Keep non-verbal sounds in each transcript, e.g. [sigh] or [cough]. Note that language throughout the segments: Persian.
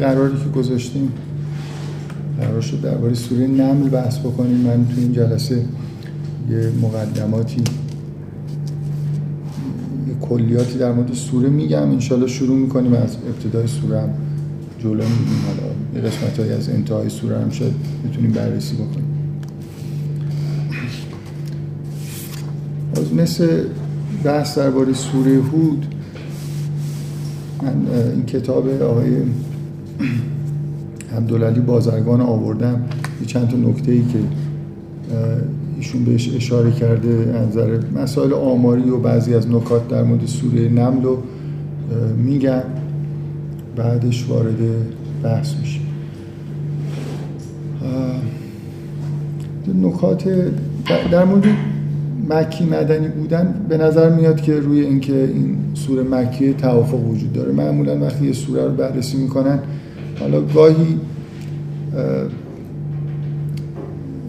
قراری که گذاشتیم. قرار شد درباره سوره نمل بحث بکنیم. من تو این جلسه یه مقدماتی یه کلیاتی در مورد سوره میگم. انشالله شروع می‌کنیم. از ابتدای سوره هم جلو میگیم حالا یه قسمت های از انتهای سوره هم شاید می‌تونیم بررسی بکنیم. از مثل بحث درباره سوره هود من این کتاب آقای [clears throat] عبدالعلی بازرگان آوردم. یه چند تا نکته ای که ایشون بهش اشاره کرده نظر مسائل آماری و بعضی از نکات در مورد سوره نمل رو میگم بعدش وارد بحث میشه نکات در مورد مکی مدنی بودن به نظر میاد که روی اینکه این سوره مکی توافق وجود داره. معمولا وقتی یه سوره رو بررسی می‌کنن حالا گاهی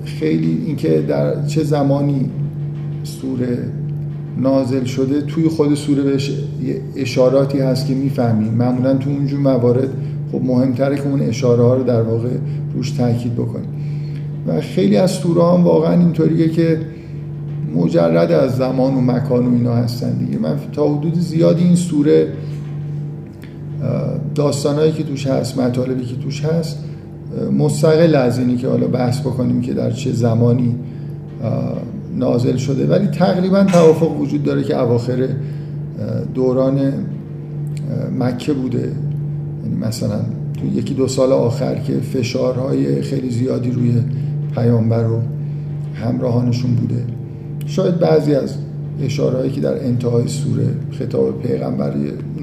خیلی اینکه در چه زمانی سوره نازل شده توی خود سوره بهش اشاراتی هست که می‌فهمیم. معمولا تو اونجور موارد خب مهمتره که اون اشاره ها رو در واقع روش تاکید بکنیم. و خیلی از سوره هم واقعا اینطوریه که مجرد از زمان و مکان و اینا هستن دیگه. من تا حدود زیادی این سوره داستانهایی که توش هست مطالبی که توش هست مستقل از اینی که حالا بحث بکنیم که در چه زمانی نازل شده. ولی تقریبا توافق وجود داره که اواخر دوران مکه بوده. یعنی مثلا تو یکی دو سال آخر که فشارهای خیلی زیادی روی پیامبر و همراهانشون بوده. شاید بعضی از اشارهایی که در انتهای سوره خطاب پیغمبر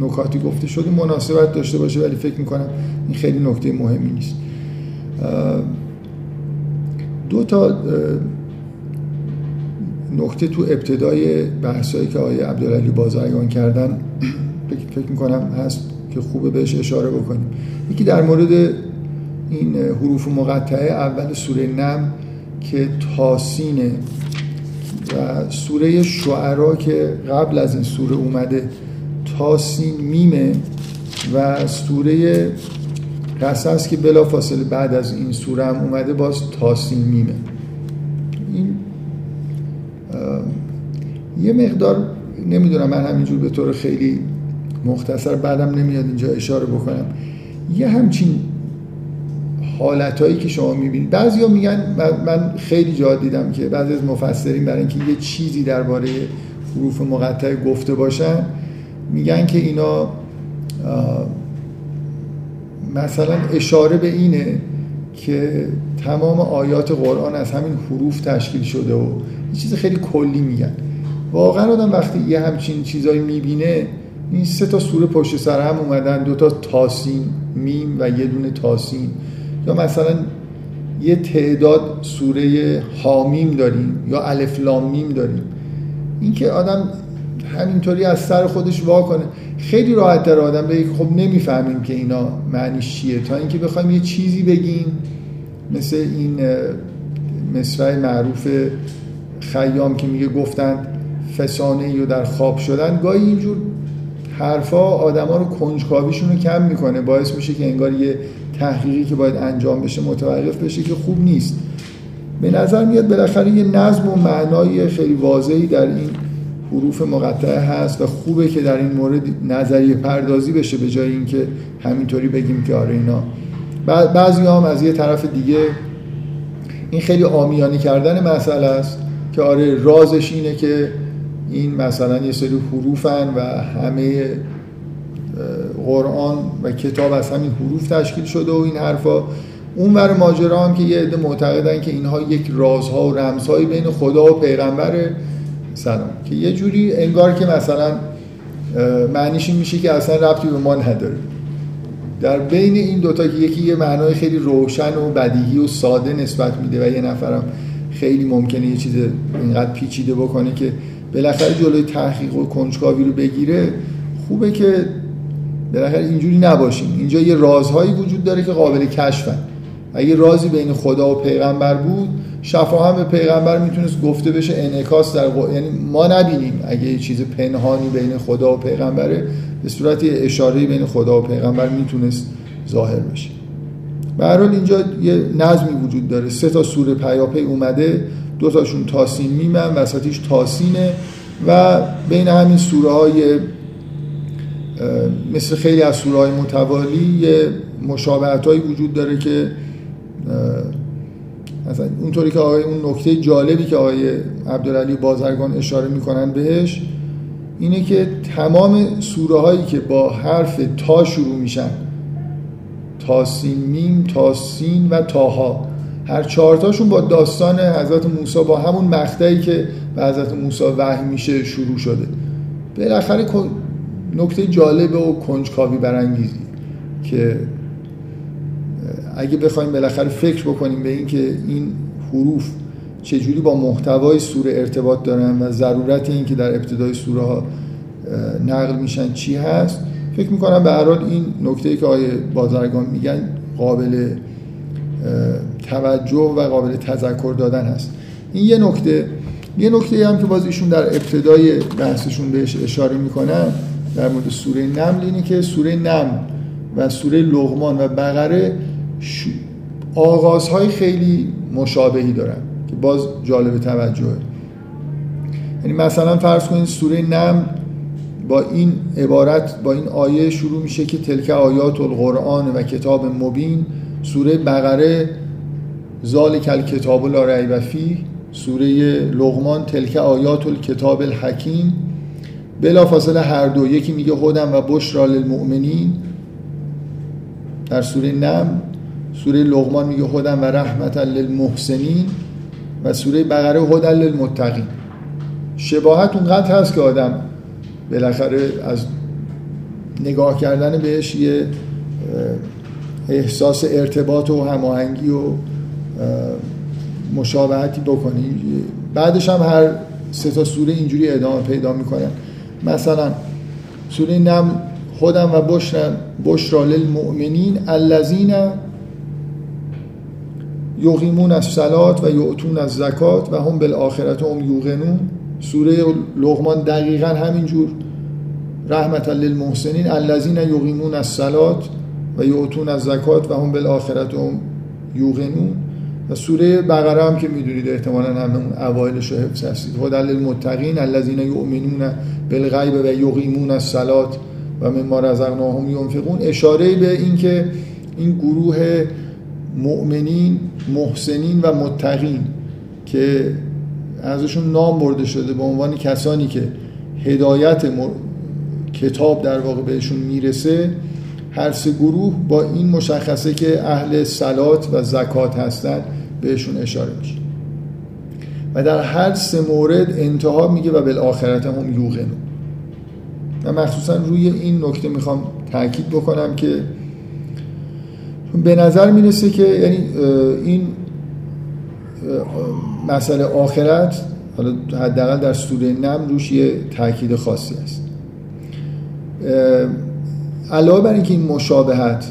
نکاتی گفته شده مناسبت داشته باشه ولی فکر می‌کنم این خیلی نکته مهمی نیست. دو تا نکته تو ابتدای بحثایی که آقای عبدالعلی بازرگان کردن [clears throat] فکر می‌کنم هست که خوبه بهش اشاره بکنیم. یکی در مورد این حروف مقطعه اول سوره نم که تاسینه و سوره شعرا که قبل از این سوره اومده تاسین میمه و سوره قصص که بلا فاصله بعد از این سوره هم اومده باز تاسین میمه. این یه مقدار نمی‌دونم من همینجور به طور خیلی مختصر بعدم نمیاد اینجا اشاره بکنم. یه همچین حالتهایی که شما می‌بینید. بعضی ها میگن من خیلی جا دیدم که بعضی از مفسرین برای اینکه یه چیزی درباره حروف مقطع گفته باشن میگن که اینا مثلا اشاره به اینه که تمام آیات قرآن از همین حروف تشکیل شده و یه چیز خیلی کلی میگن. واقعا آدم وقتی یه همچین چیزایی می‌بینه این سه تا سوره پشت سر هم اومدن دو تا تاسین میم و یه دونه تاسین یا مثلا یه تعداد سوره حامیم داریم یا الف لام میم داریم. اینکه آدم همینطوری از سر خودش وا کنه. خیلی راحت در آدم بگه خب نمی‌فهمیم که اینا معنیش چیه. تا اینکه بخوایم یه چیزی بگیم مثل این مصرع معروف خیام که میگه گفتن فسانه ای در خواب شدن. گاهی اینجور حرفا آدما رو کنجکاویشون رو کم می‌کنه. باعث میشه که انگار یه تحقیقی که باید انجام بشه متوقف بشه که خوب نیست. به نظر میاد بالاخره یه نظم و معنای خیلی واضحی در این حروف مقطعه هست و خوبه که در این مورد نظریه پردازی بشه به جای اینکه همینطوری بگیم که آره اینا. بعضی هم از یه طرف دیگه این خیلی آمیانی کردن مسئله است که آره رازش اینه که این مثلا یه سری حروفن و همه قرآن و کتاب از همین حروف تشکیل شده و این حرفا. اون ور ماجرا هم که یه عده معتقدن که اینها یک رازها و رمزهایی بین خدا و پیغمبر سلام. که یه جوری انگار که مثلا معنیش این میشه که اصلا ربطی به ما نداره. در بین این دوتا که یکی یه معنای خیلی روشن و بدیهی و ساده نسبت میده و یه نفرم خیلی ممکنه یه چیز اینقدر پیچیده بکنه که بالاخره جلوی تحقیق و کنجکاوی رو بگیره خوبه که بالاخره اینجوری نباشیم. اینجا یه رازهایی وجود داره که قابل کشفن. اگه رازی بین خدا و پیغمبر بود شفاهم به پیغمبر می‌تونست گفته بشه انعکاس در قو... یعنی ما نبینیم اگه یه چیز پنهانی بین خدا و پیغمبره به صورت اشاره بین خدا و پیغمبر می‌تونست ظاهر بشه. به اینجا یه نظمی وجود داره. سه تا سوره پیاپی اومده دو تاشون تاسین میمن وسطیش تاسینه و بین همین سوره های مثل خیلی از سوره های متوالی یه مشابهت هایی وجود داره که مثلا اونطوری که آقای اون نکته جالبی که آقای عبدالعلی بازرگان اشاره می‌کنن بهش اینه که تمام سوره هایی که با حرف تا شروع میشن تاسین میم تاسین و تاها هر چهارتاشون با داستان حضرت موسی با همون مقطعی که به حضرت موسی وحی میشه شروع شده. بالاخره نکته جالب و کنجکاوی برانگیزی که اگه بخوایم بالاخره فکر بکنیم به اینکه این حروف چجوری با محتوای سوره ارتباط دارن و ضرورت این که در ابتدای سوره ها نقل میشن چی هست فکر می‌کنم به هر این نکته که آیه بازرگان میگن قابل توجه و قابل تذکر دادن هست. این یه نکته یه نکته هم که باز ایشون در ابتدای بحثشون بهش اشاره می‌کنن در مورد سوره نمل اینه که سوره نمل و سوره لغمان و بقره آغازهای خیلی مشابهی دارن که باز جالب توجهه. یعنی مثلا فرض کنید سوره نمل با این عبارت با این آیه شروع میشه که تلک آیات القرآن و کتاب مبین سوره بقره ذالک الکتاب لا ریب فیه سوره لغمان تلک آیات الکتاب الحکیم بلا فاصله هر دو یکی میگه خودم و بشرا للمؤمنین در سوره نم سوره لغمان میگه خودم و رحمت للمحسنین و سوره بقره هدن للمتقین. شباهت اونقدر هست که آدم بالاخره از نگاه کردن بهش یه احساس ارتباط و هماهنگی و مشابهتی بکنی. بعدش هم هر سه تا سوره اینجوری ادامه پیدا می‌کنن. مثلا سوره نم خودم و بشرا بشرا للمؤمنین الذین یقیمون از سلات و یعتون از زکات و هم بالآخرت هم یوقنون. سوره لغمان دقیقا همینجور. رحمت للمحسنین الذین یقیمون از سلات و یعتون از زکات و هم بالآخرت هم یوقنون. و سوره بقره هم که می‌دونید احتمالا همون اوایلش رو حفظ هستید. هدل للمتقین الذین یؤمنون بالغیب و یقیمون الصلات و مما رزقناهم ينفقون اشاره به اینکه این گروه مؤمنین محسنین و متقین که ازشون نام برده شده به عنوان کسانی که هدایت کتاب در واقع بهشون می‌رسه هر سه گروه با این مشخصه که اهل سلات و زکات هستند بهشون اشاره میشه. و در هر سه مورد انتها میگه و بالاخرت هم یوقنو. و مخصوصا روی این نکته می‌خوام تاکید بکنم که به نظر می‌رسه که یعنی این مسئله آخرت حالا حداقل در سوره نم روش یه تاکید خاصی است علاوه بر اینکه این مشابهت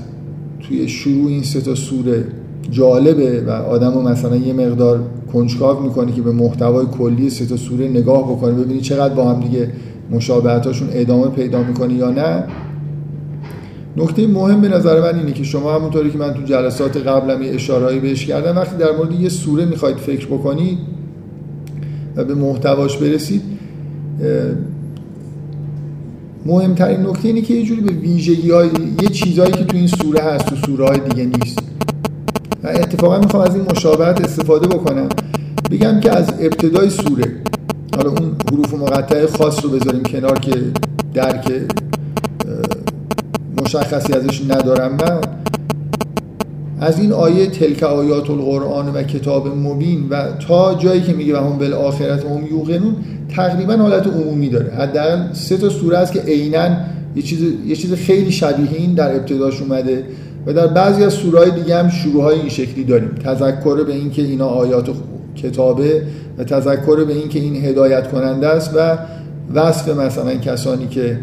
توی شروع این سه تا سوره جالبه و آدم رو مثلا یه مقدار کنجکاو می‌کنه که به محتوای کلی سه تا سوره نگاه بکنه ببینی چقدر با هم دیگه مشابهتاشون ادامه پیدا می‌کنه یا نه. نکته مهم به نظر من اینه که شما همونطوری که من تو جلسات قبلم یه اشارهایی بهش کردم وقتی در مورد یه سوره می‌خواید فکر بکنید و به محتواش برسید مهمترین نکته اینه که یه جوری به ویژگی های یه چیزهایی که تو این سوره هست تو سوره های دیگه نیست. اتفاقا می‌خوام از این مشابهت استفاده بکنم. بگم که از ابتدای سوره حالا اون حروف مقطع خاص رو بذاریم کنار که درک مشخصی ازش ندارم من از این آیه تلک آیات القرآن و کتاب مبین و تا جایی که میگه و هم بالآخرت هم یوقنون تقریبا حالت عمومی داره. حداقل سه تا سوره است که عینا یه چیز یه چیز خیلی شبیه این در ابتداش اومده. و در بعضی از سورهای دیگه هم شروع های این شکلی داریم. تذکر به اینکه اینا آیات کتابه و تذکر به اینکه این هدایت کننده است و وصف مثلا کسانی که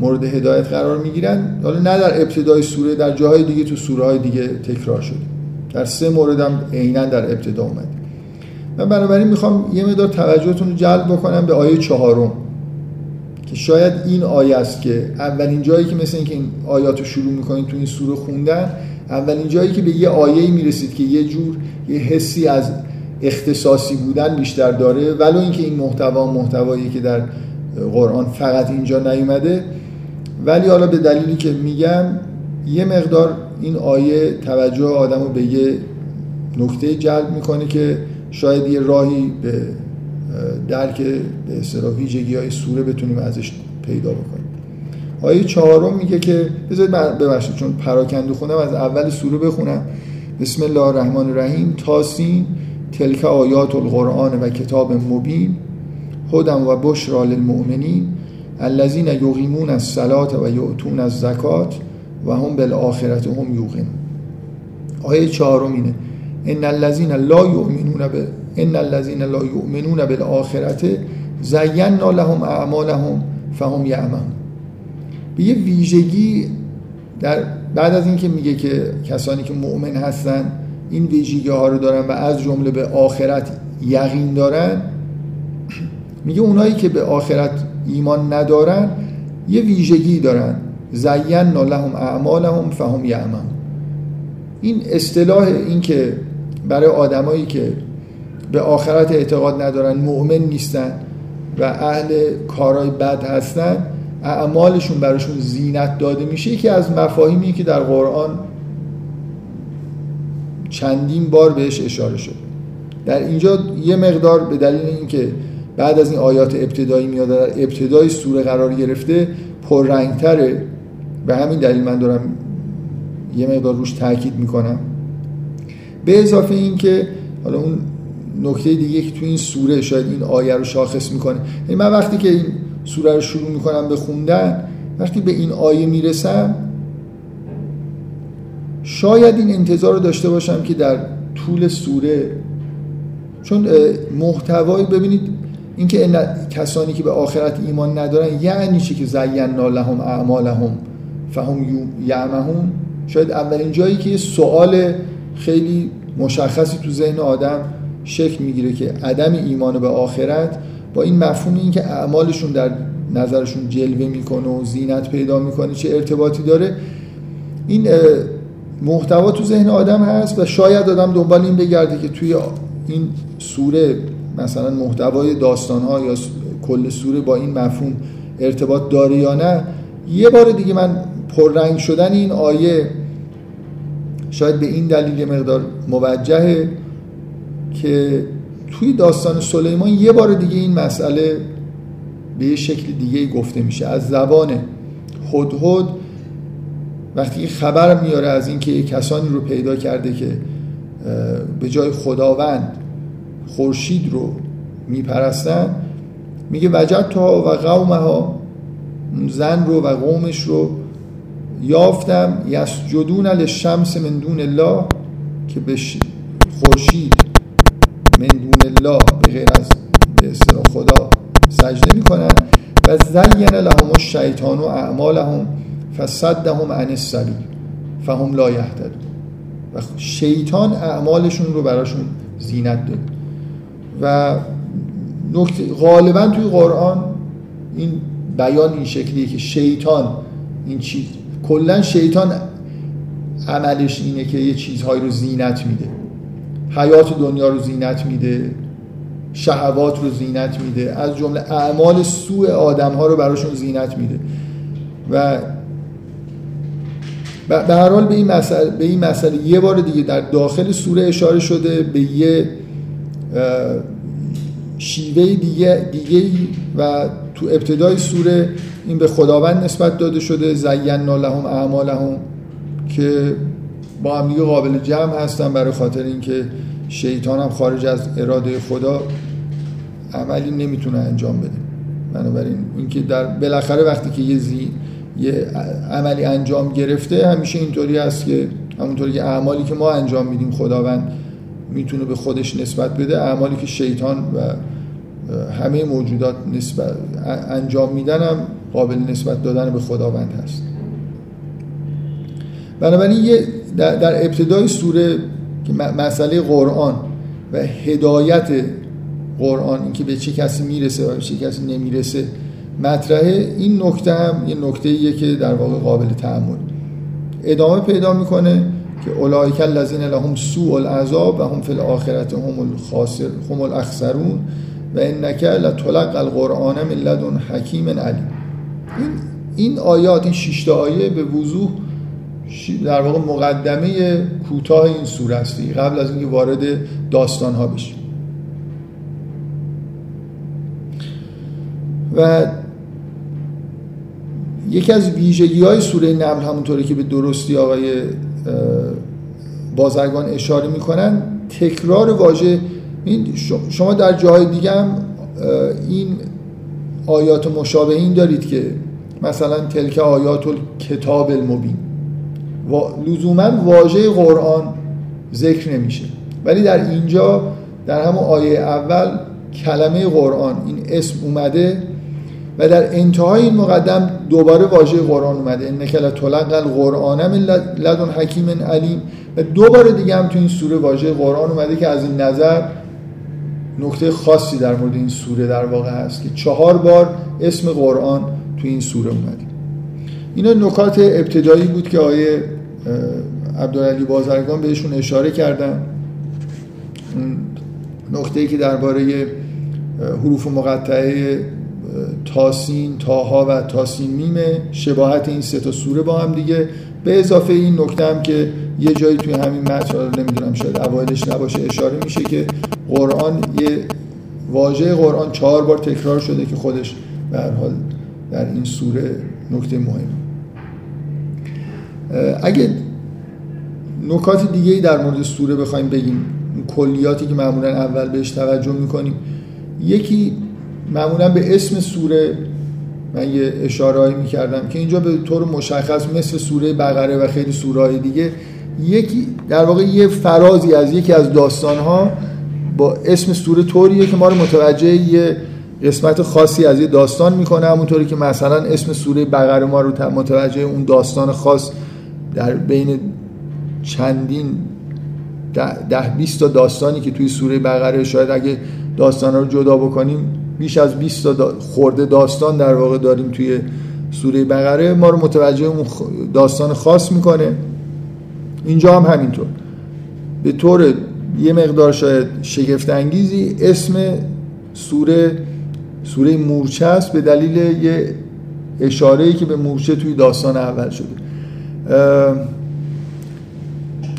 مورد هدایت قرار می‌گیرن. حالا نه در ابتدای سوره در جاهای دیگه تو سوره های دیگه تکرار شده. در سه مورد هم عینا در ابتدا اومد من بنابراین می‌خوام یه مقدار توجهتون رو جلب بکنم به آیه چهارم. که شاید این آیه است که اولین جایی که مثل اینکه این آیات رو شروع می‌کنید تو این سوره خوندن اولین جایی که به یه آیه می‌رسید که یه جور یه حسی از اختصاصی بودن بیشتر داره ولو اینکه این محتوا محتوایی که در قرآن فقط اینجا نیومده. ولی حالا به دلیلی که میگم یه مقدار این آیه توجه آدم رو به یه نکته جلب می‌کنه که شاید یه راهی به درک به اصطلاح ویژگی های سوره بتونیم ازش پیدا بکنیم. آیه چهارم میگه که بذارید ببخشید چون پراکنده خونم از اول سوره بخونم. بسم الله الرحمن الرحیم. تاسین تلک آیات القرآن و کتاب مبین هدم و بشرا للمؤمنین الذین یقیمون الصلاة و یؤتون الزکات و هم بالآخرت هم یوقنون. آیه چهارم اینه. ان الذين لا يؤمنون به ان الذين لا يؤمنون بالآخرت زینا لهم اعمالهم فهم یعمهون به یه ویژگی در بعد از اینکه میگه که کسانی که مؤمن هستن این ویژگی ها رو دارن و از جمله به آخرت یقین دارن میگه اونایی که به آخرت ایمان ندارن یه ویژگی دارن. زینا لهم اعمالهم فهم یعمهون این اصطلاح این که برای آدمایی که به آخرت اعتقاد ندارن مؤمن نیستن و اهل کارهای بد هستن اعمالشون براشون زینت داده میشه. یکی از مفاهیمی که در قرآن چندین بار بهش اشاره شده در اینجا یه مقدار به دلیل اینکه بعد از این آیات ابتدایی میاد در ابتدای سوره قرار گرفته پررنگتره به همین دلیل من دارم یه مقدار روش تاکید می‌کنم. به اضافه این که حالا اون نکته دیگه که تو این سوره شاید این آیه رو شاخص می‌کنه. یعنی من وقتی که این سوره رو شروع می‌کنم به خوندن وقتی به این آیه می‌رسم شاید این انتظار رو داشته باشم که در طول سوره چون محتوایی ببینید اینکه کسانی که به آخرت ایمان ندارن یعنی چی که زینا لهم اعمالهم فهم یعمهون؟ شاید اولین جایی که یه سوال خیلی مشخصی تو ذهن آدم شکل می‌گیره که عدم ایمان به آخرت با این مفهوم این که اعمالشون در نظرشون جلوه می‌کنه و زینت پیدا می‌کنه چه ارتباطی داره. این محتوا تو ذهن آدم هست و شاید آدم دنبال این بگرده که توی این سوره مثلا محتوای داستان ها یا کل سوره با این مفهوم ارتباط داره یا نه یه بار دیگه من پررنگ شدن این آیه شاید به این دلیل مقدار موجهه. که توی داستان سلیمان یه بار دیگه این مسئله به یه شکل دیگه گفته میشه. از زبان هدهد وقتی خبر میاره از اینکه کسانی رو پیدا کرده که به جای خداوند خورشید رو میپرستن میگه وجد تا و قومها زن رو و قومش رو یافتم یسجدون للشمس من دون الله که به خورشید الله به غیر از به خدا سجده می‌کنن و زین لهم الشیطان و اعمالهم فصدهم عن السبیل فهم لا یهتدون. و شیطان اعمالشون رو براشون زینت داد. و نکته غالبا توی قرآن این بیان این شکلیه که شیطان این چیز کلا شیطان عملش اینه که یه چیزهایی رو زینت میده. حیات دنیا رو زینت میده. شهوات رو زینت میده. از جمله اعمال سوء آدم ها رو براشون زینت میده. و به هر حال به این مسئله به این مسئله یه بار دیگه در داخل سوره اشاره شده به یه شیوه دیگه دیگه و تو ابتدای سوره این به خداوند نسبت داده شده. زینا لهم اعمالهم که با هم دیگه قابل جمع هستن برای خاطر اینکه شیطان هم خارج از اراده خدا. عملی نمی‌تونه انجام بده. بنابراین اینکه در بالاخره وقتی که یه زی یه عملی انجام گرفته همیشه اینطوری است که همونطوری که اعمالی که ما انجام میدیم خداوند می‌تونه به خودش نسبت بده. اعمالی که شیطان و همه موجودات نسبت انجام میدن هم قابل نسبت دادن به خداوند هست. بنابراین یه در, ابتدای سوره که مسئله قرآن و هدایت قرآن اینکه به چه کسی می‌رسه و به چه کسی نمی‌رسه. مطرحه این نکته هم یه نکته ایه که در واقع قابل تعمل ادامه پیدا می‌کنه که اولئک الذین لهم سوء العذاب و هم فی الاخرت هم الخاسر هم الاخسرون و انک لتلق القرآن من لدن حکیم علیم. این این آیات این شش آیه به وضوح در واقع مقدمه کوتاه این سوره است. قبل از اینکه وارد داستان ها بشیم. و یکی از ویژگی های سوره نمل همونطوری که به درستی آقای بازرگان اشاره می‌کنن تکرار واژه. شما در جای دیگه هم این آیات مشابهین دارید که مثلا تلک آیات کتاب المبین. و لزوما واژه قرآن ذکر نمیشه. ولی در اینجا در همون آیه اول کلمه قرآن این اسم اومده. و در انتهای این مقدم دوباره واژه قرآن اومده. انک لتلق القرآن من لدن حکیم علیم. و دوباره دیگه هم تو این سوره واژه قرآن اومده که از این نظر نکته خاصی در مورد این سوره در واقع هست که چهار بار اسم قرآن تو این سوره اومده. اینا نکات ابتدایی بود که آیه عبدالعلی بازرگان بهشون اشاره کردن. نقطه ای که درباره حروف مقطعه تاسین تاها و تاسین میمه شباهت این سه تا سوره با هم دیگه. به اضافه این نکته هم که یه جایی توی همین متن نمی‌دونم شاید اوایلش نباشه اشاره میشه که قرآن یه واژه قرآن چهار بار تکرار شده که خودش به هر حال در این سوره نکته مهم. اگه نکات دیگه ای در مورد سوره بخوایم بگیم کلیاتی که معمولا اول بهش توجه می‌کنیم یکی معمولا به اسم سوره من یه اشارهایی می‌کردم که اینجا به طور مشخص مثل سوره بقره و خیلی سوره دیگه یکی در واقع یه فرازی از یکی از داستانها با اسم سوره طوریه که ما رو متوجه یه قسمت خاصی از یه داستان می‌کنه همونطوری که مثلا اسم سوره بقره ما رو متوجه اون داستان خاص در بین چندین ده, بیست تا داستانی که توی سوره بقره شاید اگه داستان رو جدا بکنیم بیش از 20 تا خورده داستان در واقع داریم توی سوره بقره. ما رو متوجه اون داستان خاص می‌کنه. اینجا هم همینطور. به طور یه مقدار شاید شگفت انگیزی اسم سوره سوره مورچه است به دلیل یه اشاره که به مورچه توی داستان اول شده.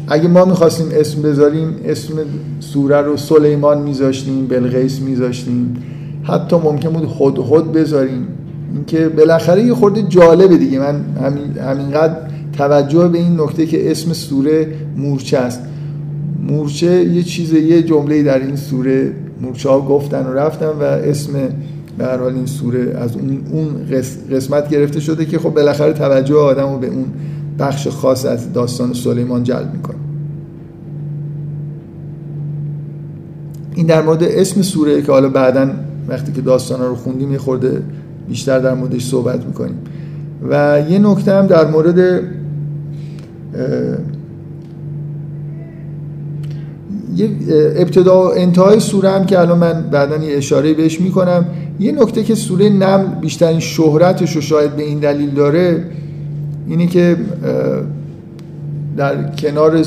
اگه ما می‌خواستیم اسم بذاریم اسم سوره رو سلیمان میذاشتیم بلغیس میذاشتیم. حتی ممکن بود خود خود بذاریم اینکه بالاخره یه خورده جالبه دیگه. من همین همینقدر توجه به این نکته که اسم سوره مورچه است. مورچه یه چیز یه جمله در این سوره مورچه ها گفتن و رفتن و اسم به حال این سوره از اون اون قسمت گرفته شده که خب بالاخره توجه آدم رو به اون بخش خاص از داستان سلیمان جلب می‌کنه. این در مورد اسم سوره که حالا بعدا وقتی که داستان رو خوندیم یه خورده بیشتر در موردش صحبت می‌کنیم. و یه نکته هم در مورد یه ابتدا انتهای سوره هم که الان من بعدا یه اشاره بهش می‌کنم یه نکته که سوره نمل بیشترین شهرتش رو شاید به این دلیل داره اینی که در کنار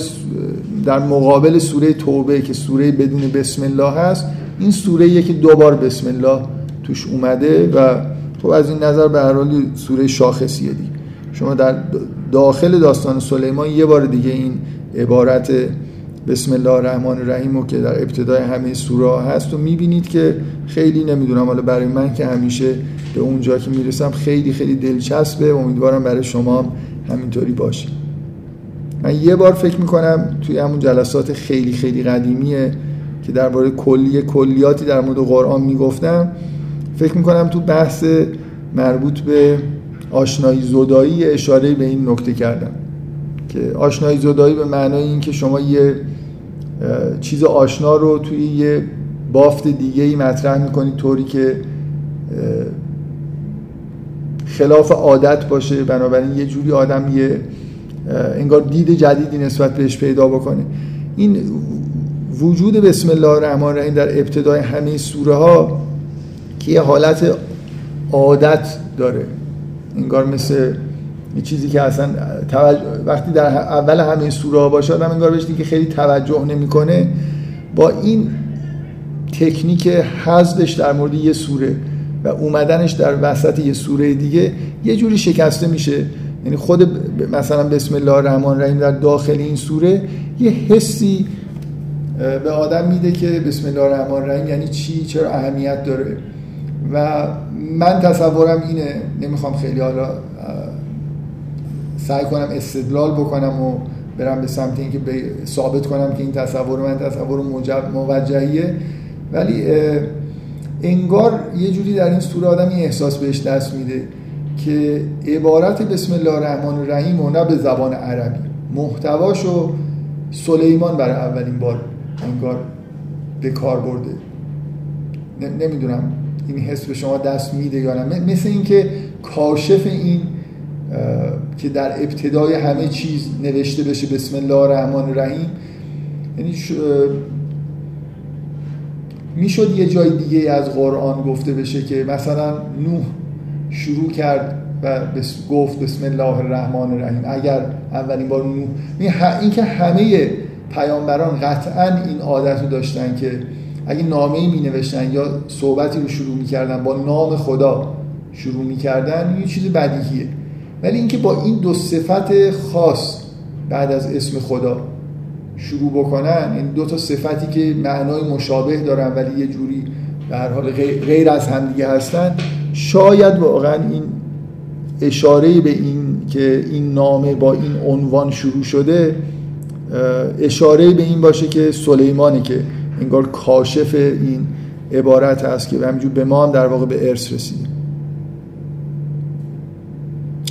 در مقابل سوره توبه که سوره بدون بسم الله هست این سوره که دوبار بسم الله توش اومده و خب از این نظر به هر حال سوره شاخصیه دیگه. شما در داخل داستان سلیمان یه بار دیگه این عبارت بسم الله الرحمن الرحیم و که در ابتدای همه سوره هست و می‌بینید که خیلی نمی‌دونم. حالا برای من که همیشه به اونجا که می‌رسم خیلی خیلی دلچسبه. امیدوارم برای شما هم همینطوری باشه. من یه بار فکر می‌کنم توی همون جلسات خیلی خیلی قدیمیه که درباره کلی کلیاتی در مورد قرآن می‌گفتم فکر می‌کنم تو بحث مربوط به آشنایی زدایی اشاره به این نکته کردم که آشنایی زدایی به معنای این که شما یه چیز آشنا رو توی یه بافت دیگه ای مطرح می‌کنید طوری که خلاف عادت باشه بنابراین یه جوری آدم یه انگار دید جدیدی نسبت بهش پیدا بکنه. این وجود بسم الله الرحمن الرحیم در ابتدای همه سوره ها که یه حالت عادت داره. انگار مثل یه چیزی که اصلا توجه... وقتی در اول همه سوره ها باشه آدم انگار بهش دیگه خیلی توجه نمی‌کنه. با این تکنیک حذفش در مورد یه سوره و اومدنش در وسط یه سوره دیگه یه جوری شکسته میشه. یعنی خود مثلا بسم الله الرحمن الرحیم در داخل این سوره یه حسی به آدم میده که بسم الله الرحمن الرحیم یعنی چی؟ چرا اهمیت داره؟ و من تصورم اینه نمی‌خوام خیلی حالا سعی کنم استدلال بکنم و برم به سمت اینکه ثابت کنم که این تصور من تصور موجهیه. ولی انگار یه جوری در این سوره آدم این احساس بهش دست میده که عبارت بسم الله الرحمن الرحیم و نه به زبان عربی. محتواشو سلیمان برای اولین بار. انگار به کار برده. نمی‌دونم این حس به شما دست میده یا نه. مثل اینکه کاشف این که در ابتدای همه چیز نوشته بشه بسم الله الرحمن الرحیم یعنی می‌شد یه جای دیگه از قرآن گفته بشه که مثلا نوح شروع کرد و گفت بسم الله الرحمن الرحیم. اگر اولین بار نوح این که همه پیامبران قطعا این عادت رو داشتن که اگه نامه می نوشتن یا صحبتی رو شروع می‌کردن با نام خدا شروع می‌کردن یه چیز بدیهیه. ولی اینکه با این دو صفت خاص بعد از اسم خدا شروع بکنن این دو تا صفتی که معنای مشابه دارن ولی یه جوری هر حال غیر از همدیگه هستن شاید واقعا این اشاره به این که این نامه با این عنوان شروع شده اشاره به این باشه که سلیمانی که انگار کاشف این عبارت هست که همینجور به ما هم در واقع به ارث رسید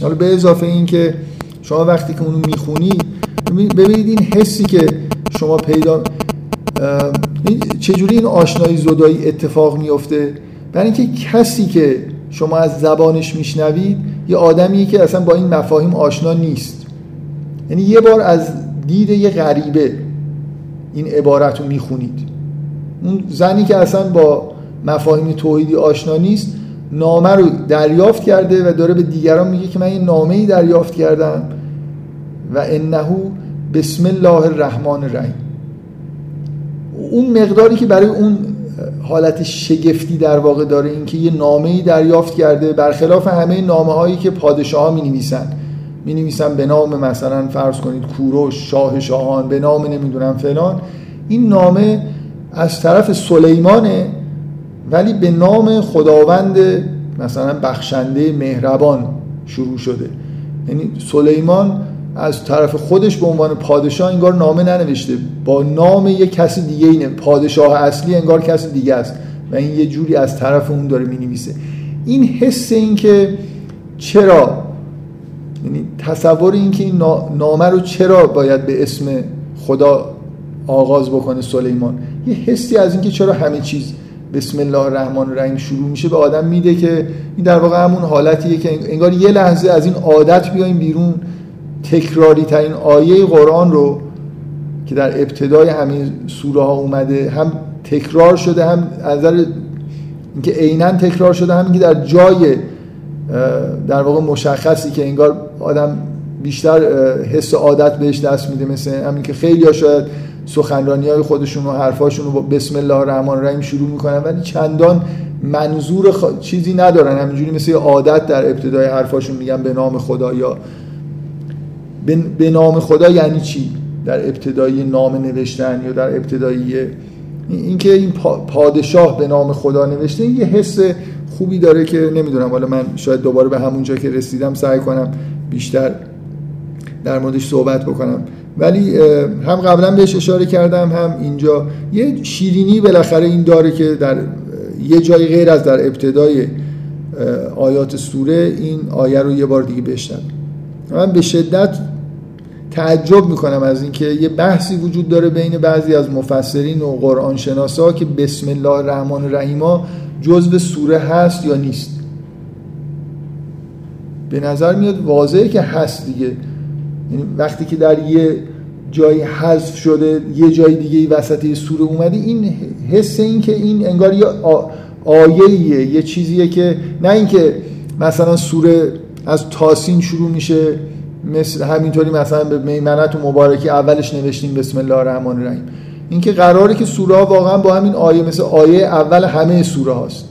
حالا به اضافه این که شما وقتی که اونو می‌خونید ببینید این حسی که شما پیدا چجوری این آشنایی زدایی اتفاق میفته؟ برای اینکه کسی که شما از زبانش میشنوید یه آدمیه که اصلا با این مفاهیم آشنا نیست. یعنی یه بار از دید یه غریبه. این عبارت رو می‌خونید. اون زنی که اصلا با مفاهیم توحیدی آشنا نیست نامه رو دریافت کرده و داره به دیگران میگه که من یه نامه ای دریافت کردم و انهو بسم الله الرحمن الرحیم. اون مقداری که برای اون حالت شگفتی در واقع داره اینکه یه نامه ای دریافت کرده برخلاف همه نامه هایی که پادشاه ها می نویسن می نویسن به نام مثلا فرض کنید کوروش شاه شاهان به نام نمی‌دونم فلان. این نامه از طرف سلیمانه ولی به نام خداوند مثلا بخشنده مهربان شروع شده. یعنی سلیمان از طرف خودش به عنوان پادشاه انگار نامه ننوشته. با نام یک کسی دیگه اینه. پادشاه اصلی انگار کسی دیگه است. و این یه جوری از طرف اون داره می این حس این که چرا یعنی تصور این که این نامه رو چرا باید به اسم خدا آغاز بکنه سلیمان؟ یه حسی از اینکه چرا همه چیز بسم الله الرحمن الرحیم شروع میشه به آدم میده که این در واقع همون حالتیه که انگار یه لحظه از این عادت بیایم بیرون. تکراری ترین آیه قرآن رو که در ابتدای همین سوره ها اومده هم تکرار شده هم از نظر اینکه عینا تکرار شده هم اینکه در جای در واقع مشخصی که انگار آدم بیشتر حس عادت بهش دست میده مثل همین که خیلی ها شاید سخنرانی های خودشون و حرفاشون رو با بسم الله الرحمن الرحیم شروع می‌کنن ولی چندان منظور چیزی ندارن. همینجوری مثل عادت در ابتدای حرفاشون میگن به نام خدا یا به نام خدا یعنی چی؟ در ابتدایی نام نوشتن یا در ابتدایی اینکه این پادشاه به نام خدا نوشته یه حس خوبی داره که نمی‌دونم حالا من شاید دوباره به همونجا که رسیدم سعی کنم بیشتر در موردش صحبت بکنم. ولی هم قبلا بهش اشاره کردم هم اینجا. یه شیرینی بالاخره این داره که در یه جای غیر از در ابتدای آیات سوره این آیه رو یه بار دیگه بشنم من به شدت تعجب می‌کنم از اینکه یه بحثی وجود داره بین بعضی از مفسرین و قرآن شناسا که بسم الله الرحمن الرحیم جزو سوره هست یا نیست. به نظر میاد واضحه که هست دیگه. یعنی وقتی که در یه جایی حذف شده یه جای دیگه وسط سوره اومده این حس این که این انگار یه آیه یه چیزیه که نه اینکه مثلا سوره از تاسین شروع میشه مثل همینطوری مثلا به میمنت و مبارکی اولش نوشتیم بسم الله الرحمن الرحیم. اینکه قراره که سوره ها واقعا با همین آیه مثل آیه اول همه سوره هاست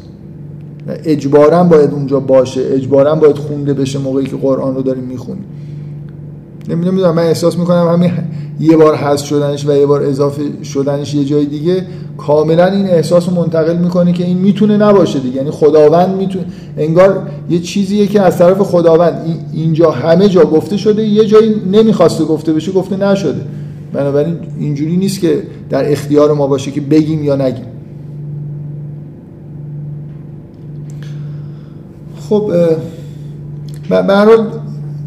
اجبارا باید اونجا باشه اجبارا باید خونده بشه موقعی که قرآن رو داریم می‌خونیم. نمی‌دونم من احساس می‌کنم همین یه بار حذف شدنش و یه بار اضافه شدنش یه جای دیگه کاملا این احساس رو منتقل می‌کنه که این می‌تونه نباشه دیگه. یعنی خداوند می‌تونه انگار یه چیزیه که از طرف خداوند اینجا همه جا گفته شده یه جایی نمی‌خواسته گفته بشه گفته نشده. بنابراین اینجوری نیست که در اختیار ما باشه که بگیم یا نگیم. خب به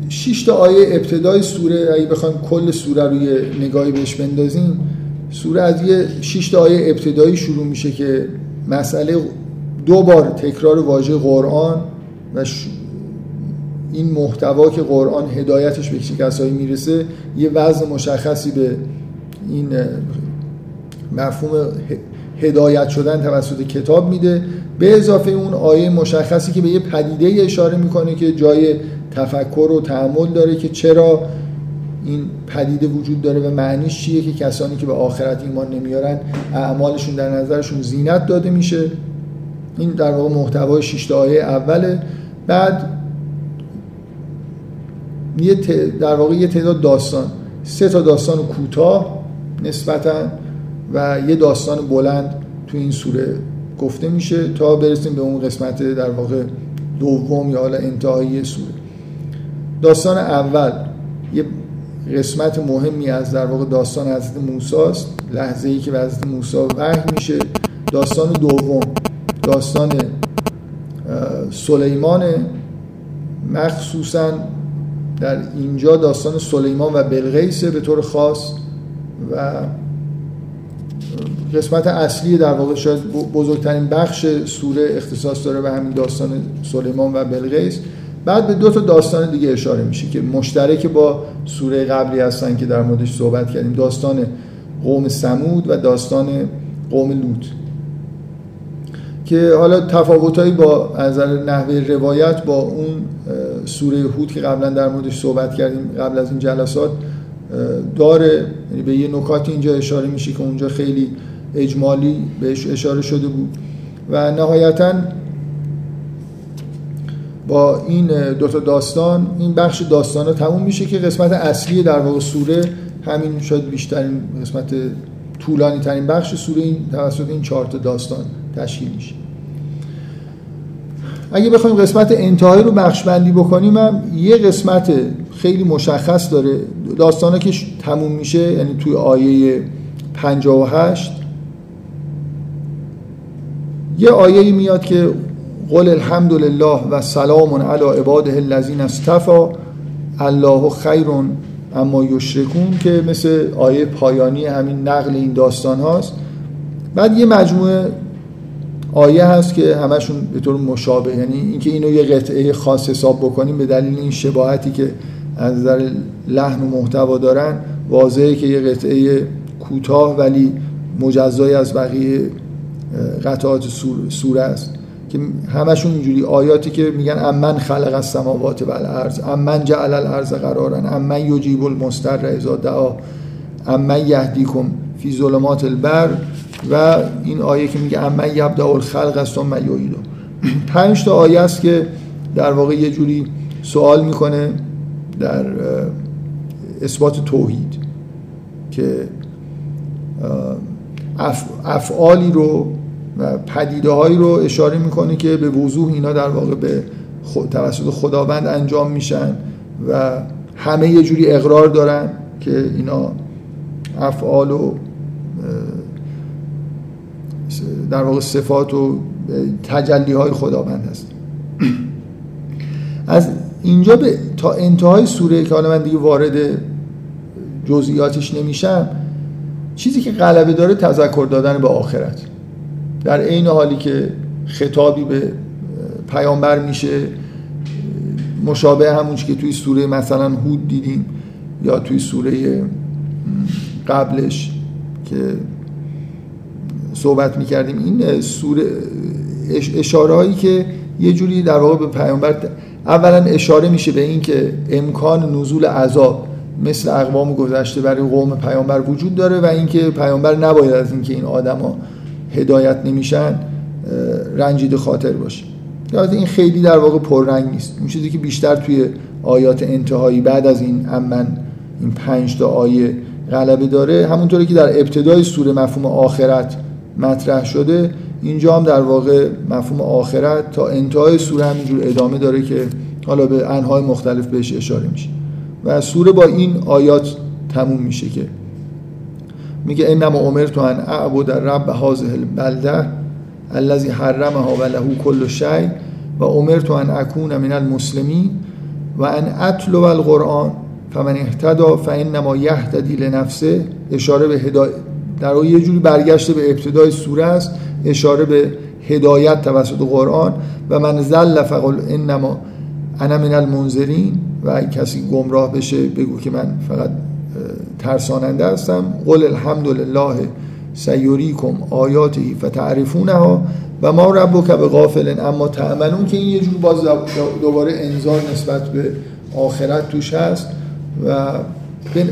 6 تا آیه ابتدای سوره اگه بخوایم کل سوره رو یه نگاهی بهش بندازیم سوره از یه 6 تا آیه ابتدایی شروع میشه که مسئله دو بار تکرار واژه قرآن و این محتوا که قرآن هدایتش به چه کسایی می‌رسه یه وزن مشخصی به این مفهوم هدایت شدن توسط کتاب میده. به اضافه اون آیه مشخصی که به یه پدیده اشاره می‌کنه که جای تفکر و تعمل داره که چرا این پدیده وجود داره و معنیش چیه که کسانی که به آخرت ایمان نمیارن اعمالشون در نظرشون زینت داده میشه. این در واقع محتوای شش آیه اوله. بعد یه در واقع یه تعداد داستان. سه تا داستان کوتاه نسبتا. و یه داستان بلند تو این سوره گفته میشه تا برسیم به اون قسمت در واقع دوم یا حالا انتهایی سوره. داستان اول یه قسمت مهمی از در واقع داستان حضرت موسی است. لحظه ای که حضرت موسی وحی میشه. داستان دوم داستان سلیمان مخصوصا در اینجا داستان سلیمان و بلغیسه به طور خاص و قسمت اصلی در واقع شاید بزرگترین بخش سوره اختصاص داره به همین داستان سلیمان و بلغیس بعد به دو تا داستان دیگه اشاره میشه که مشترک با سوره قبلی هستن که در موردش صحبت کردیم. داستان قوم سمود و داستان قوم لوط. که حالا تفاوتایی با نظر نحوه روایت با اون سوره هود که قبلا در موردش صحبت کردیم قبل از این جلسات داره یعنی به یه نکاتی اینجا اشاره میشه که اونجا خیلی اجمالی بهش اشاره شده بود. و نهایتا با این دوتا داستان این بخش داستان ها تموم میشه که قسمت اصلی در واقع سوره همین شاید بیشترین قسمت طولانی ترین بخش سوره این توسط این چهار داستان تشکیل میشه. اگه بخوایم قسمت انتهایی رو بخش بندی بکنیم هم یه قسمت خیلی مشخص داره. داستانه که تموم میشه یعنی توی آیه 58 یه آیه میاد که قل الحمد لله و سلام علی عباده الذین اصطفى الله خیر اما یشرکون که مثل آیه پایانی همین نقل این داستان هاست. بعد یه مجموعه آیه هست که همشون به طور مشابه یعنی اینکه اینو یه قطعه خاص حساب بکنیم به دلیل این شباهتی که از نظر لحن و محتوا دارن واضحه که یه قطعه کوتاه ولی مجزای از بقیه قطعات سوره است. که همشون اینجوری آیاتی که میگن امن خلق السماوات و الارض امن جعل الارض قرارن امن یجیب المستر اذا دعا امن یهدیکم فی ظلمات البر و این آیه که میگه امن یبدا الخلق ثم یعیدو. [clears throat] پنج تا آیه است که در واقع یه جوری سوال می‌کنه. در اثبات توحید که افعالی رو و پدیده هایی رو اشاره می‌کنه که به وضوح اینا در واقع به توسط خداوند انجام میشن و همه یه جوری اقرار دارن که اینا افعال و در واقع صفات و تجلی های خداوند هست. [clears throat] از اینجا به تا انتهای سوره که حالا من دیگه وارد جزئیاتش نمیشم چیزی که غلبه داره تذکر دادن به آخرت. در عین حالی که خطابی به پیامبر میشه مشابه همون که توی سوره مثلا هود دیدیم یا توی سوره قبلش که صحبت می‌کردیم. این سوره اشاره هایی که یه جوری در واقع به پیامبر اولا اشاره میشه به این که امکان نزول عذاب مثل اقوام گذشته برای قوم پیامبر وجود داره و اینکه پیامبر نباید از اینکه این آدما هدایت نمیشن رنجیده خاطر باشه. یاد این خیلی در واقع پررنگ نیست. اون چیزی که بیشتر توی آیات انتهایی بعد از این امن این پنج تا آیه غلبه داره همونطوری که در ابتدای سوره مفهوم آخرت مطرح شده اینجا هم در واقع مفهوم آخرت تا انتهای سوره همینجور ادامه داره که حالا به انهای مختلف بهش اشاره میشه. و سوره با این آیات تموم میشه که میگه انما امرت ان اعبد رب هذه البلده الذي حرمها و كل شيء و امرت ان اكون من المسلمین و ان اتلو القرآن فمن اهتدا فانما یهتدی لنفسه. اشاره به هدایت در واقع یه جوری برگشته به ابتدای سوره است اشاره به هدایت توسط قرآن و من زل فقل انما انا من المنذرین و کسی گمراه بشه بگو که من فقط ترساننده هستم. قل الحمد لله سیوریکم آیاتی فتعرفونها و ما ربک به غافل اما تعملون که این یه جور باز دوباره انذار نسبت به آخرت توش هست و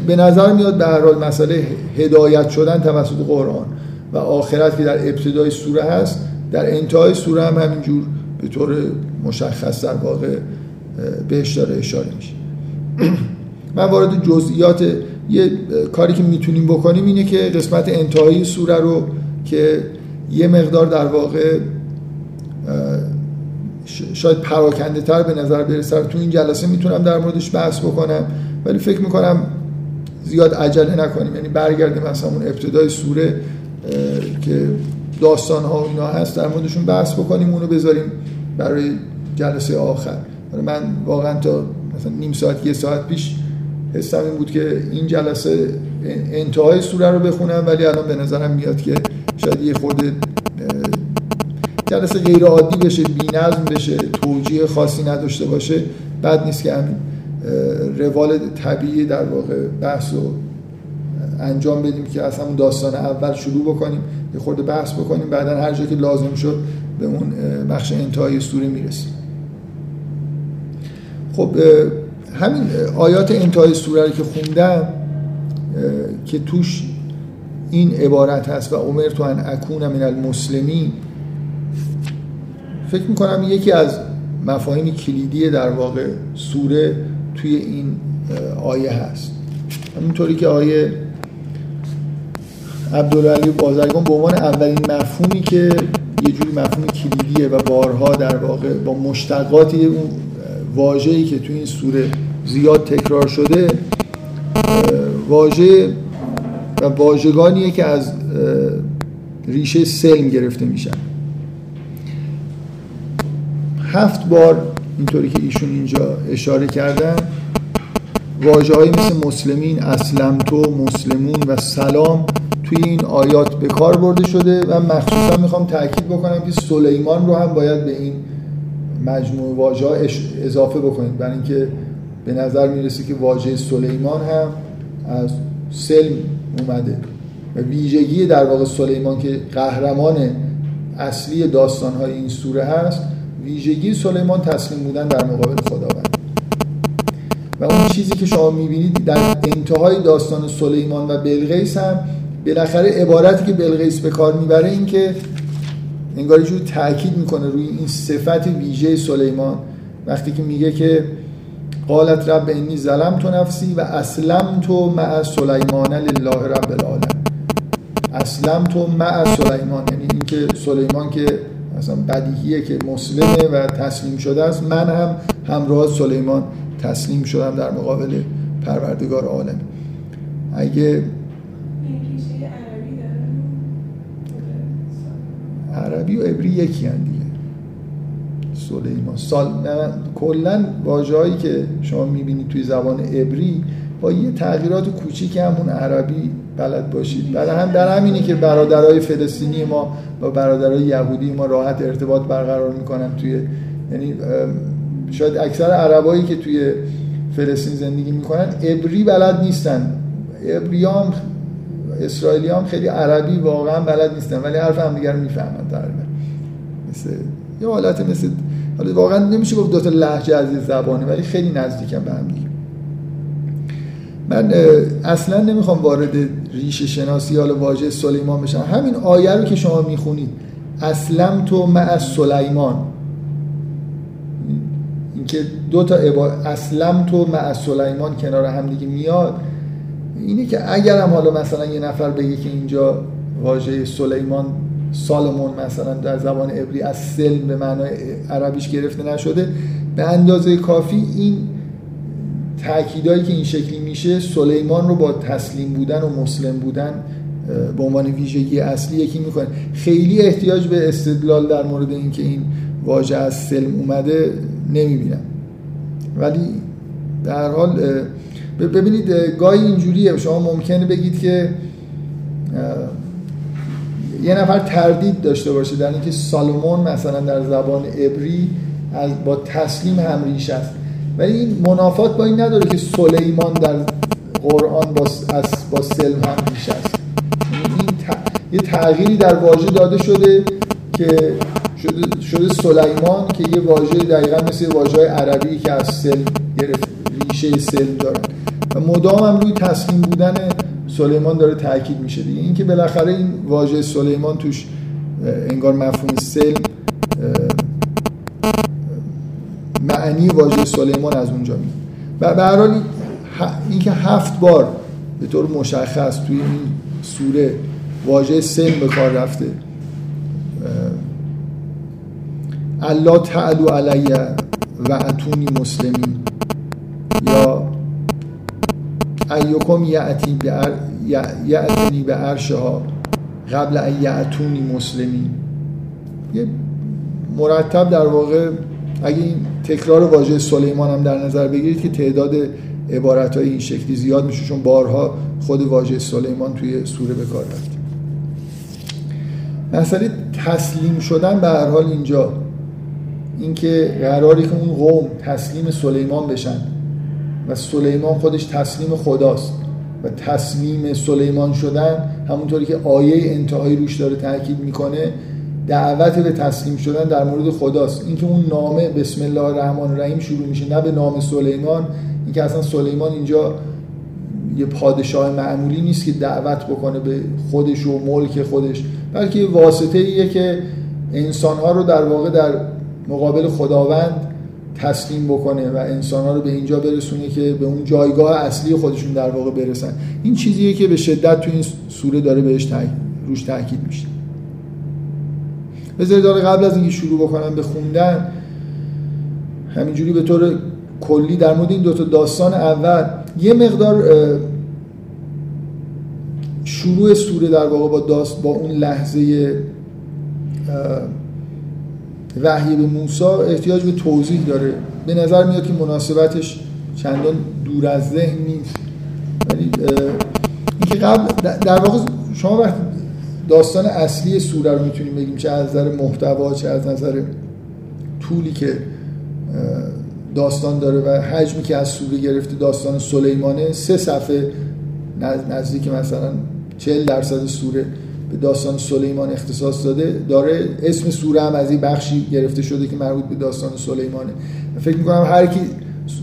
به نظر میاد به هر حال مسئله هدایت شدن توسط قرآن و آخرت که در ابتدای سوره هست در انتهای سوره هم همینجور به طور مشخص در واقع بهش داره اشاره میشه. [clears throat] من وارد جزئیات یه کاری که می‌تونیم بکنیم اینه که قسمت انتهایی سوره رو که یه مقدار در واقع شاید پراکنده تر به نظر برسه تو این جلسه می‌تونم در موردش بحث بکنم. ولی فکر می‌کنم زیاد عجله نکنیم. یعنی برگردیم مثلا اون ابتدای سوره که داستان ها اینا هست در موردشون بحث بکنیم اونو بذاریم برای جلسه آخر. من واقعا تا مثلا نیم ساعت یه ساعت پیش حسم این بود که این جلسه انتهای سوره رو بخونم ولی الان به نظرم میاد که شاید یه خورده جلسه غیر عادی بشه بی بشه توجیه خاصی نداشته باشه بد نیست که همین. روال طبیعی در واقع بحث رو انجام بدیم که از همون داستان اول شروع بکنیم یه خورده بحث بکنیم بعدا هر جا که لازم شد به اون بخش انتهای سوره می‌رسیم. خب همین آیات انتهای سوره رو که خوندم که توش این عبارت هست و عمر تو ان اکون من المسلمین. فکر می‌کنم یکی از مفاهیم کلیدی در واقع سوره توی این آیه هست. همینطوری که آیه عبدالعلی بازرگان به عنوان اولین مفهومی که یه جوری مفهوم کلیدیه و بارها در واقع با مشتقاتی اون واژه‌ای که توی این سوره زیاد تکرار شده واژه و واژگانیه که از ریشه سلم گرفته میشن هفت بار اینطوری که ایشون اینجا اشاره کردن واجه های مثل مسلمین اسلم تو مسلمون و سلام توی این آیات به کار برده شده و مخصوصا می‌خوام تاکید بکنم که سلیمان رو هم باید به این مجموع واژه اضافه بکنید برای اینکه به نظر می‌رسه که واژه سلیمان هم از سلم اومده و ویژگی در واقع سلیمان که قهرمان اصلی داستان های این سوره هست ویژگی سلیمان تسلیم بودن در مقابل خداوند. و اون چیزی که شما می‌بینید در انتهای داستان سلیمان و بلغیس هم بالاخره عبارتی که بلغیس به کار می‌بره این که انگار جور تاکید می‌کنه روی این صفت ویژه سلیمان. وقتی که میگه که قالت رب انی ظلم تو نفسی و اسلم تو مع سلیمان لله رب العالم اسلم تو مع سلیمان یعنی اینکه سلیمان که مثلا بدیهیه که مسلمه و تسلیم شده است. من هم همراه سلیمان تسلیم شدم در مقابل پروردگار عالم. اگه عربی و عبری یکی هم دیگه. سلیمان. سال کلا واژه‌ای که شما می‌بینید توی زبان عبری با یه تغییرات کوچیک همون عربی بلد باشید. برای هم در همینی که برادرای فلسطینی ما با برادرای یهودی ما راحت ارتباط برقرار می‌کنن توی یعنی شاید اکثر عربایی که توی فلسطین زندگی می‌کنن عبری بلد نیستن. عبری هم اسرائیلی هم خیلی عربی واقعا بلد نیستن ولی حرف هم دیگر می‌فهمن تقریبا. مثل یه حالت مثل حالا واقعا نمیشه گفت دو تا لهجه از زبانه ولی خیلی نزدیکم به هم دیگه. من اصلا نمی‌خوام وارد ریشه شناسی حال واژه سلیمان بشم. همین آیه رو که شما می‌خونید اسلم تو مع سلیمان. اینکه دو تا عبارت اسلم تو مع سلیمان کنار هم دیگه میاد اینه که اگر هم حالا مثلا یه نفر بگه که اینجا واژه سلیمان سالمون مثلا در زبان عبری از سلم به معنای عربیش گرفته نشده به اندازه کافی این تأکیدایی که این شکلی میشه سلیمان رو با تسلیم بودن و مسلم بودن به عنوان ویژگی اصلی یکی می‌کنه. خیلی احتیاج به استدلال در مورد اینکه این واژه از سلم اومده نمی‌بینم. ولی در حال ببینید گاهی اینجوریه. شما ممکنه بگید که یه نفر تردید داشته باشه در اینکه سالمون مثلا در زبان عبری از با تسلیم هم ریش است. ولی این منافات با این نداره که سلیمان در قرآن با, از با سلم هم ریش است این یه تغییری در واژه داده شده که شده, شده سلیمان که یه واژه دقیقا مثل واژه عربی که از سلم گرفت ریشه سلم دارن. و مدام هم روی تسلیم بودن سلیمان داره تاکید میشه دیگه. اینکه بالاخره این واژه سلیمان توش انگار مفهوم سلم معنی واژه سلیمان از اونجا میاد. و به هر حال اینکه هفت بار به طور مشخص توی این سوره واژه سلم به کار رفته الله تعالو علیه و اتونی مسلمین. یا ایوکم یعتی یعتنی به عرشها قبل ان یعتونی مسلمین. یه مرتب در واقع اگه این تکرار واژه سلیمان هم در نظر بگیرید که تعداد عبارت های این شکلی زیاد میشه چون بارها خود واژه سلیمان توی سوره به کار رفت. مسئله تسلیم شدن به هر حال اینجا اینکه قراری که اون قوم تسلیم سلیمان بشن و سلیمان خودش تسلیم خداست و تصمیم سلیمان شدن همونطوری که آیه انتهایی روش داره تاکید می‌کنه دعوت به تسلیم شدن در مورد خداست. اینکه اون نامه بسم الله الرحمن الرحیم شروع میشه نه به نام سلیمان. اینکه اصلا سلیمان اینجا یه پادشاه معمولی نیست که دعوت بکنه به خودش و ملک خودش بلکه واسطه ایه که انسانها رو در واقع در مقابل خداوند تسلیم بکنه و انسان ها رو به اینجا برسونه که به اون جایگاه اصلی خودشون در واقع برسن. این چیزیه که به شدت تو این سوره داره بهش روش تاکید میشه. بذارید داره قبل از اینکه شروع بکنم به خوندن همینجوری به طور کلی در مورد این دوتا داستان اول یه مقدار شروع سوره در واقع با داست با اون لحظه وحی به موسی احتیاج به توضیح داره. به نظر میاد که مناسبتش چندان دور از ذهن نیست. ولی اینکه قبل در واقع شما وقتی داستان اصلی سوره رو می‌تونیم بگیم چه از نظر محتوا چه از نظر طولی که داستان داره و حجمی که از سوره گرفته داستان سلیمانه. سه صفحه نزدیک مثلا 40 درصد سوره به داستان سلیمان اختصاص داده. داره اسم سوره هم از این بخشی گرفته شده که مربوط به داستان سلیمانه. فکر می‌کنم هر کی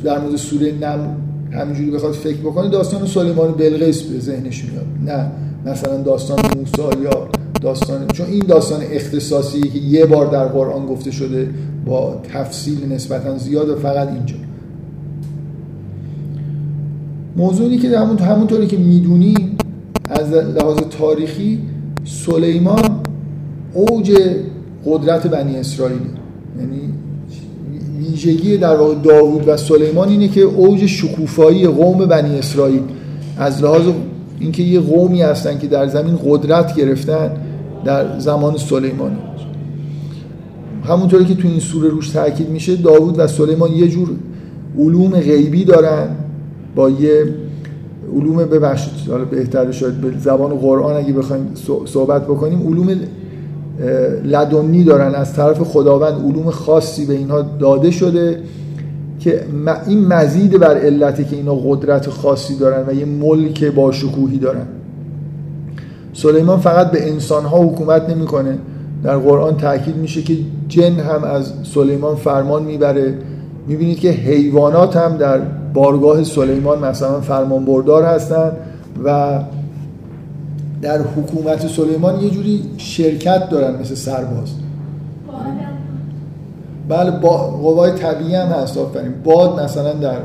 در مورد سوره نم همینجوری بخواد فکر بکنه داستان سلیمان بلقیس به ذهنش میاد. نه مثلا داستان موسی یا داستان چون این داستان اختصاصی که یه بار در قرآن گفته شده با تفصیل نسبتا زیاد و فقط اینجا. موضوعی که همون همونطوری که می‌دونی از لحاظ تاریخی سلیمان اوج قدرت بنی اسرائیل. یعنی ویژگی در واقع داوود و سلیمان اینه که اوج شکوفایی قوم بنی اسرائیل. از لحاظ اینکه یه قومی هستن که در زمین قدرت گرفتن در زمان سلیمانی همونطوری که تو این سوره روش تاکید میشه داوود و سلیمان یه جور علوم غیبی دارن با یه علوم ببخشید حالا بهتر شاید به زبان قرآن اگه بخوایم صحبت بکنیم علوم لدنی دارن. از طرف خداوند علوم خاصی به اینها داده شده که این مزید بر علتی که اینا قدرت خاصی دارن و یه ملک با شکوهی دارن. سلیمان فقط به انسان ها حکومت نمی‌کنه. در قرآن تاکید میشه که جن هم از سلیمان فرمان می‌بره. می‌بینید که حیوانات هم در بارگاه سلیمان مثلا فرمان بردار هستن و در حکومت سلیمان یه جوری شرکت دارن مثل سرباز. بله با قوای طبیعی هم هست آفرین. باد مثلا در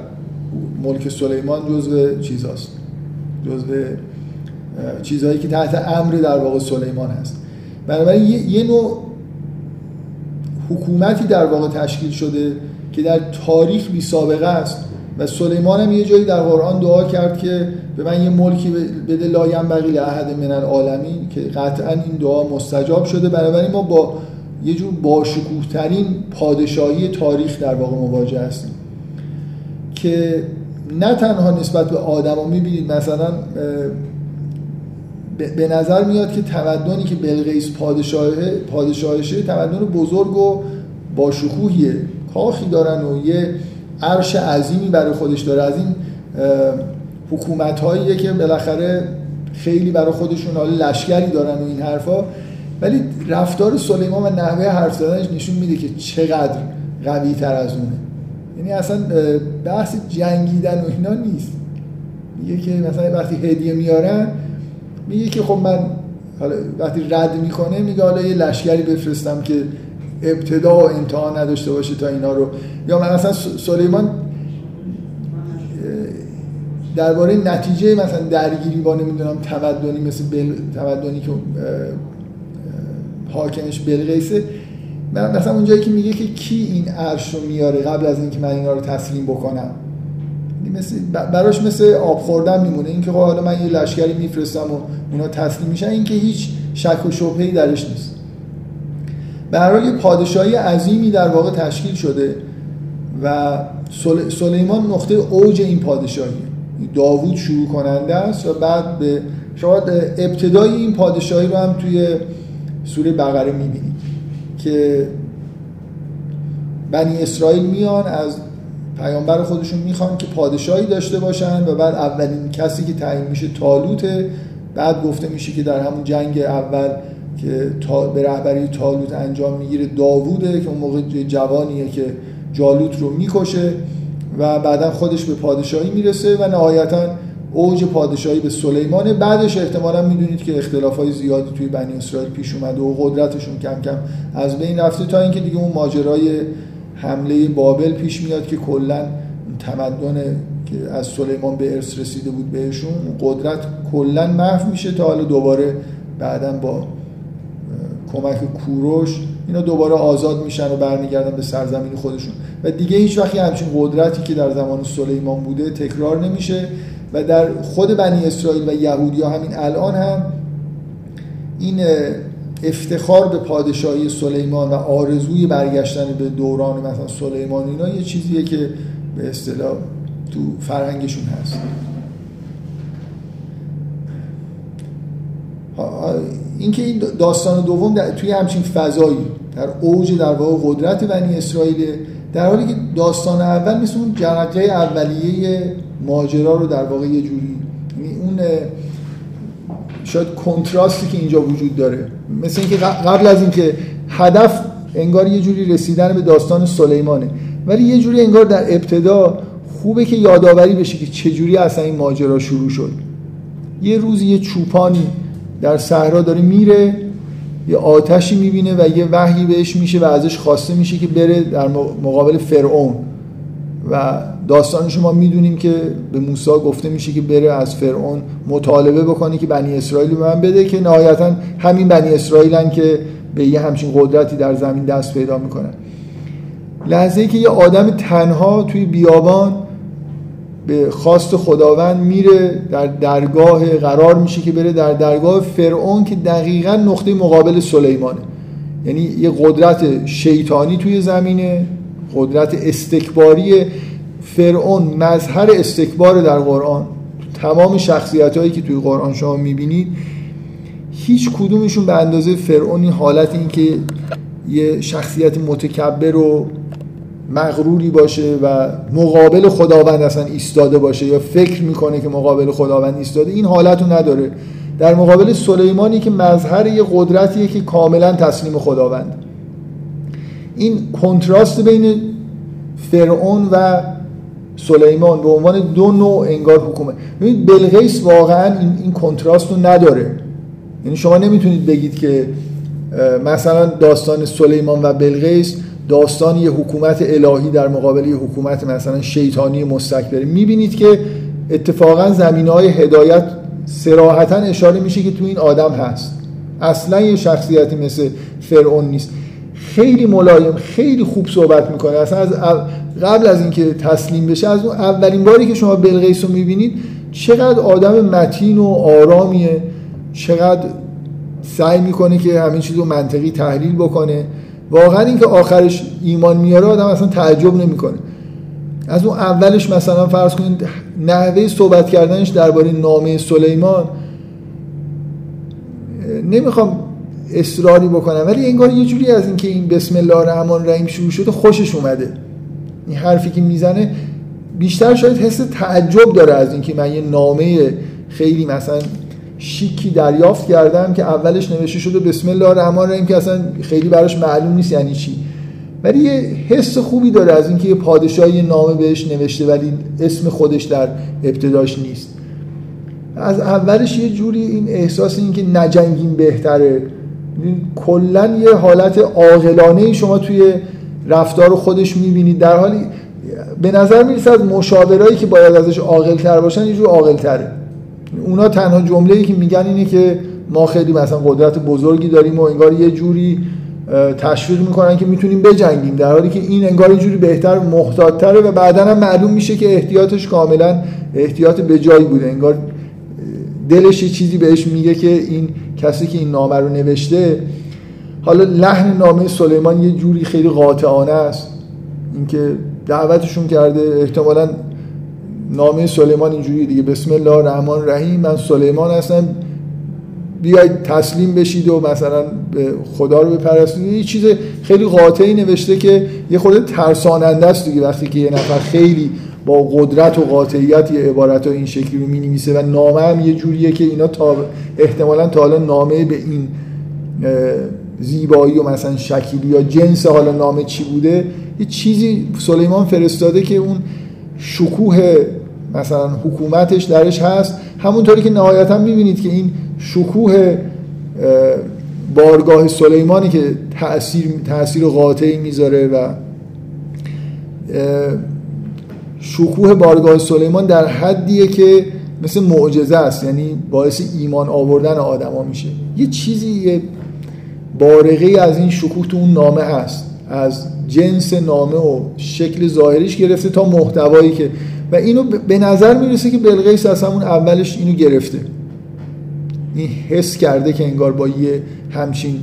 ملک سلیمان جزو چیزاست؟ جزو چیزهایی که تحت امر در واقع سلیمان هست بنابراین یه نوع حکومتی در واقع تشکیل شده که در تاریخ بی سابقه است و سلیمان هم یه جایی در قرآن دعا کرد که به من یه ملکی بده لایم بقیل احد من العالمین که قطعا این دعا مستجاب شده. بنابراین ما با یه جور باشکوه ترین پادشاهی تاریخ در واقع مواجه هستیم که نه تنها نسبت به آدم ها می‌بینید مثلا به نظر میاد که تمدنی که بلقیس پادشاهه پادشاهشه تمدن بزرگ و با شکوهیه. کاخی دارن و یه عرش عظیمی برای خودش داره. از این حکومت که بالاخره خیلی برای خودشون حالا لشکری دارن و این حرفا. ولی رفتار سلیمان و نحوه حرف زدنش نشون میده که چقدر قوی تر از اونه. یعنی اصلا بحث جنگیدن و اینا نیست. میگه که مثلا وقتی هدیه میارن میگه که خب من حالا وقتی رد می‌کنه میگه حالا یه لشکری بفرستم که ابتدا و انتها نداشته باشه تا اینا رو. یا من مثلا سلیمان درباره نتیجه مثلا درگیری با نمی‌دونم تمدنی مثل بل... تمدنی که حاکمش بلقیسه مثلا اونجایی که میگه که کی این عرش رو میاره قبل از اینکه من اینا رو تسلیم بکنم. مثل براش مثل آب خوردن میمونه. اینکه حالا من یه لشکری میفرستم و اونا تسلیم میشن اینکه هیچ شک و شبهه‌ای درش نیست. حال پادشاهی عظیمی در واقع تشکیل شده و سلیمان نقطه اوج این پادشاهی داوود شروع کننده است و بعد به شاید ابتدای این پادشاهی رو هم توی سوره بقره می‌بینید که بنی اسرائیل میان از پیامبر خودشون می‌خوان که پادشاهی داشته باشن و بعد اولین کسی که تعیین میشه تالوته بعد گفته میشه که در همون جنگ اول که به رهبری تالوت انجام می‌گیره داووده که اون موقع جوانیه که جالوت رو می‌کشه و بعدا خودش به پادشاهی می‌رسه و نهایتا اوج پادشاهی به سلیمانه. بعدش احتمالا می‌دونید که اختلاف های زیادی توی بنی اسرائیل پیش اومده و قدرتشون کم کم از بین رفته تا اینکه دیگه اون ماجرای حمله بابل پیش میاد که کلا تمدن که از سلیمان به ارث رسیده بود بهشون قدرت کلا محو میشه تا حالا دوباره بعدا با کمک کوروش اینا دوباره آزاد میشن و برمیگردن به سرزمین خودشون. و دیگه هیچ وقتی همچین قدرتی که در زمان سلیمان بوده تکرار نمیشه و در خود بنی اسرائیل و یهودی ها همین الان هم این افتخار به پادشاهی سلیمان و آرزوی برگشتن به دوران مثلا سلیمان اینا یه چیزیه که به اصطلاح تو فرهنگشون هست. اینکه این داستان دوم در توی همچین فضایی در اوج در واقع قدرت بنی اسرائیل در حالی که داستان اول مثل اون جرقه اولیه ماجرا رو در واقع یه جوری یعنی اون شاید کنتراستی که اینجا وجود داره. مثل اینکه قبل از اینکه هدف انگار یه جوری رسیدن به داستان سلیمانه. ولی یه جوری انگار در ابتدا خوبه که یادآوری بشه که چجوری اصلا این ماجرا شروع شد. یه روز یه چوپانی در صحرا داره میره یه آتشی می‌بینه و یه وحی بهش میشه و ازش خواسته میشه که بره در مقابل فرعون. و داستان شما می‌دونیم که به موسی گفته میشه که بره از فرعون مطالبه بکنه که بنی اسرائیل به من بده که نهایتا همین بنی اسرائیلن که به یه همچین قدرتی در زمین دست پیدا می‌کنن لحظه ای که یه آدم تنها توی بیابان به خواست خداوند میره در درگاه قرار میشه که بره در درگاه فرعون که دقیقا نقطه مقابل سلیمانه. یعنی یه قدرت شیطانی توی زمینه قدرت استکباری فرعون مظهر استکبار در قرآن تمام شخصیت هایی که توی قرآن شما می‌بینید هیچ کدومشون به اندازه فرعون این حالت این که یه شخصیت متکبر و مغروری باشه و مقابل خداوند اصلا ایستاده باشه یا فکر می‌کنه که مقابل خداوند ایستاده این حالت رو نداره. در مقابل سلیمانی که مظهر یه قدرتیه که کاملا تسلیم خداوند. این کنتراست بین فرعون و سلیمان به عنوان دو نوع انگار حکومت. ببینید بلغیس واقعا این, این کنتراست رو نداره. یعنی شما نمی‌تونید بگید که مثلا داستان سلیمان و بلغیس داستان یه حکومت الهی در مقابل یه حکومت مثلا شیطانی مستکبره می‌بینید که اتفاقا زمین های هدایت سراحتا اشاره میشه که تو این آدم هست. اصلا یه شخصیتی مثل فرعون نیست. خیلی ملایم خیلی خوب صحبت می‌کنه. اصلا از قبل از اینکه تسلیم بشه از اون اولین باری که شما بلقیس رو می‌بینید چقدر آدم متین و آرامیه. چقدر سعی می‌کنه که همین چیز رو منطقی تحلیل بکنه. واقعا اینکه آخرش ایمان میاره آدم اصلا تعجب نمی‌کنه. از اون اولش مثلا فرض کنید نحوه صحبت کردنش درباره نامه سلیمان نمی‌خوام اصراری بکنم. ولی انگار یه جوری از اینکه این بسم الله الرحمن الرحیم شروع شده خوشش اومده. این حرفی که می‌زنه بیشتر شاید حس تعجب داره از اینکه من یه نامه خیلی مثلا شیکی دریافت کردم که اولش نوشته شده بسم الله الرحمن الرحیم که اصلا خیلی براش معلوم نیست یعنی چی. ولی یه حس خوبی داره از اینکه یه پادشاهی نامه بهش نوشته ولی اسم خودش در ابتداش نیست. از اولش یه جوری این احساس این که نجنگیم بهتره. کلا یه حالت عاقلانه شما توی رفتار خودش می‌بینید. در حالی به نظر می‌رسه از مشاورایی که باید ازش عاقل تر باشن یه جور عاقل تره اونا تنها جمله ای که میگن اینه که ما خیلی مثلا قدرت بزرگی داریم و انگار یه جوری تشویق می‌کنن که می‌تونیم بجنگیم. در حالی که این انگار یه جوری بهتر محتاطتره و بعدا هم معلوم میشه که احتیاطش کاملا احتیاط به جایی بوده. انگار دلش یه چیزی بهش میگه که این کسی که این نامه رو نوشته حالا لحن نامه سلیمان یه جوری خیلی قاطعانه است. اینکه دعوتشون کرده احتمالا نامه سلیمان اینجوری دیگه. بسم الله الرحمن الرحیم من سلیمان هستم. بیاید تسلیم بشید و مثلا به خدا رو بپرستید. یه چیز خیلی قاطعی نوشته که یه خورده ترساننده است دیگه وقتی که یه نفر خیلی با قدرت و قاطعیت یه عبارت این شکلی رو می و نامه هم یه جوریه که اینا تا احتمالا تا حالا نامه به این زیبایی و مثلا شکلی یا جنس حالا نامه چی بوده یه چیزی سلیمان فرستاده که اون شکوه مثلا حکومتش درش هست. همونطوری که نهایتا می‌بینید که این شکوه بارگاه سلیمانی که تأثیر, تأثیر قاطعی می‌ذاره و شکوه بارگاه سلیمان در حدیه که مثل معجزه است یعنی باعث ایمان آوردن آدما میشه. یه چیزی یه بارقه از این شکوه تو اون نامه هست. از جنس نامه و شکل ظاهریش گرفته تا محتوایی که و اینو به نظر می‌رسه که بلقیس از همون اولش اینو گرفته. این حس کرده که انگار با یه همچین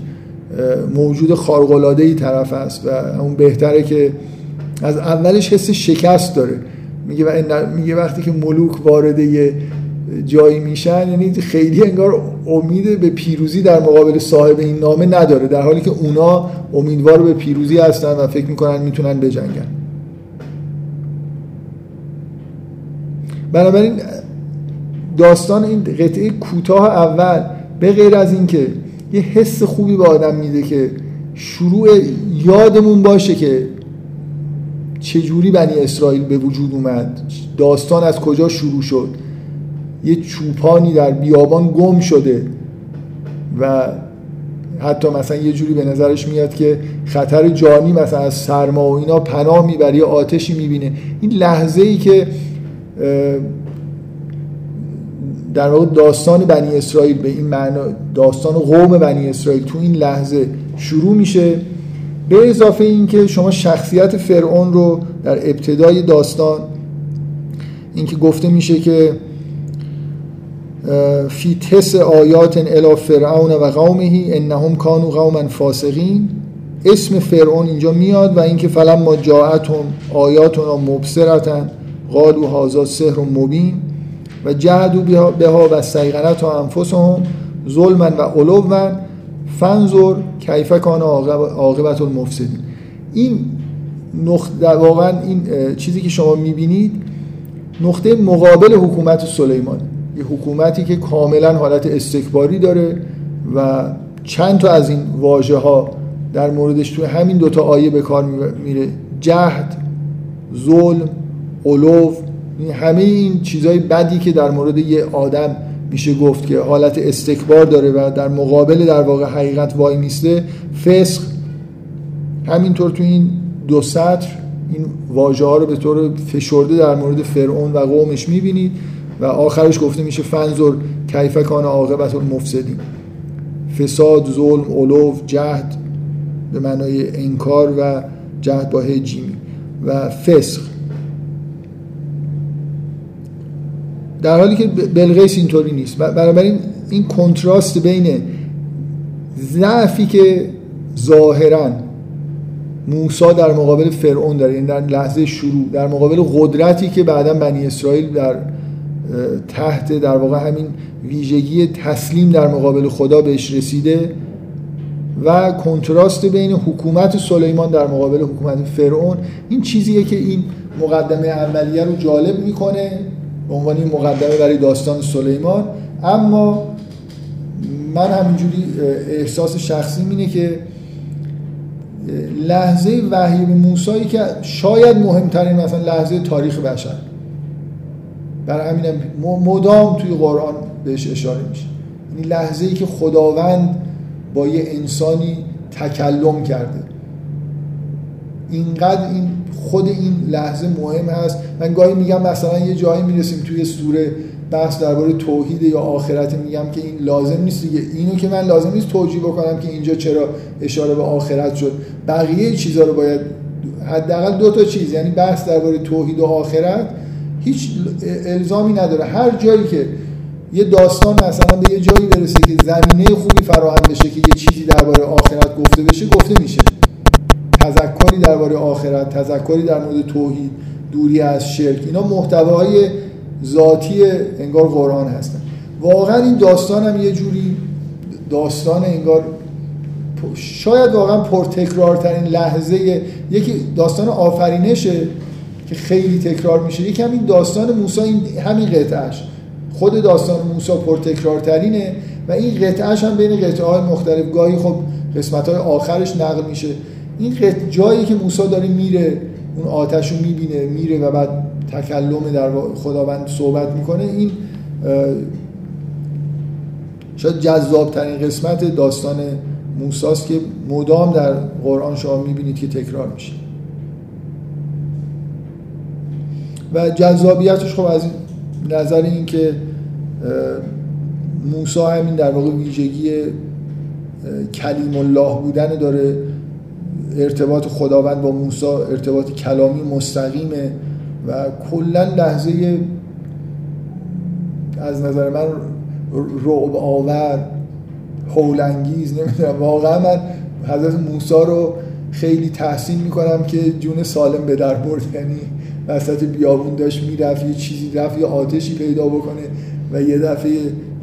موجود خارق‌العاده ای طرف است و اون بهتره که از اولش حس شکست داره. میگه و میگه وقتی که ملوک وارد یه جایی میشن یعنی خیلی انگار امید به پیروزی در مقابل صاحب این نامه نداره در حالی که اونا امیدوار به پیروزی هستن و فکر می‌کنن می‌تونن بجنگن. بنابراین داستان این قطعه کوتاه اول به غیر از اینکه یه حس خوبی به آدم میده که شروع یادمون باشه که چجوری بنی اسرائیل به وجود اومد؟ داستان از کجا شروع شد؟ یه چوپانی در بیابان گم شده و حتی مثلا یه جوری به نظرش میاد که خطر جانی مثلا از سرما و اینا پناه می‌بره یا آتشی می‌بینه. این لحظه ای که در واقع داستان بنی اسرائیل به این معنا داستان قوم بنی اسرائیل تو این لحظه شروع میشه. به اضافه اینکه شما شخصیت فرعون رو در ابتدای داستان اینکه گفته میشه که فی تس آیات الی فرعون و قومه انهم کانوا قوما فاسقین. اسم فرعون اینجا میاد و اینکه فلم ما جاءتهم آیاتنا مبصرتن قالوا هذا سحر مبین. و جهدوا بها و سیغنت و انفسهم ظلما و علوا. فنظر کیف کان عاقبت المفسدین. این نقطه واقعا این چیزی که شما می‌بینید نقطه مقابل حکومت سلیمان. یه حکومتی که کاملا حالت استکباری داره و چند تا از این واژه ها در موردش توی همین دوتا آیه به کار میره. جهد ظلم علو همه این چیزهای بدی که در مورد یه آدم میشه گفت که حالت استکبار داره و در مقابل در واقع حقیقت وای میسته فسق همینطور تو این دو سطر این واژه ها رو به طور فشرده در مورد فرعون و قومش می‌بینید و آخرش گفته میشه فنزور کیف کان عاقبت المفسدین. فساد ظلم علو جهد به معنای انکار و جهد با جیمی و فسق در حالی که بلغیس اینطوری نیست. بنابراین این کنتراست بین ضعفی که ظاهرا موسا در مقابل فرعون داره یعنی در لحظه شروع در مقابل قدرتی که بعدا بنی اسرائیل در تحت در واقع همین ویژگی تسلیم در مقابل خدا بهش رسیده و کنتراست بین حکومت سلیمان در مقابل حکومت فرعون. این چیزیه که این مقدمه اولیه رو جالب می‌کنه. به عنوان مقدمه برای داستان سلیمان. اما من همینجوری احساس شخصی اینه که لحظه وحی به موسی که شاید مهمترین مثلا لحظه تاریخ بشر. برای همینم مدام توی قرآن بهش اشاره میشه. یعنی لحظه ای که خداوند با یه انسانی تکلم کرده. اینقدر این خود این لحظه مهم هست. من گاهی میگم مثلا یه جایی می‌رسیم توی سوره بحث درباره توحید یا آخرت میگم که این لازم نیست دیگه. اینو که من لازم نیست توجیه بکنم که اینجا چرا اشاره به آخرت شد. بقیه چیزها رو باید حداقل دو تا چیز یعنی بحث درباره توحید و آخرت هیچ الزامی نداره. هر جایی که یه داستان مثلا به یه جایی برسه که زمینه خوبی فراهم بشه که یه چیزی درباره آخرت گفته بشه گفته میشه. تذکری درباره آخرت تذکری در مورد توحید دوری از شرک اینا محتواهای ذاتی انگار قرآن هستن. واقعا این داستان هم یه جوری داستان انگار شاید واقعا پرتکرارترین لحظه یکی داستان آفرینشه که خیلی تکرار میشه. یکی همین داستان موسی این همین قطعش خود داستان موسی پرتکرارترینه و این قطعش هم بین قطعه های مختلف. گاهی خب قسمت های آخرش نقل میشه. این جایی که موسی داره میره اون آتش رو می‌بینه میره و بعد تکلم در خداوند صحبت می‌کنه این شاید جذاب ترین قسمت داستان موساست که مدام در قرآن شما می‌بینید که تکرار میشه. و جذابیتش خب از نظر این که موسا همین در واقع ویژگی کلیم الله بودن داره ارتباط خداوند با موسی ارتباط کلامی مستقیمه و کلا لحظه از نظر من رعب آور هولانگیز نمی‌دونم. واقعا من حضرت موسی رو خیلی تحسین می‌کنم که جون سالم به در برد. یعنی وسط بیابون داشت می‌رفت یه چیزی رفت یه آتشی پیدا بکنه و یه دفعه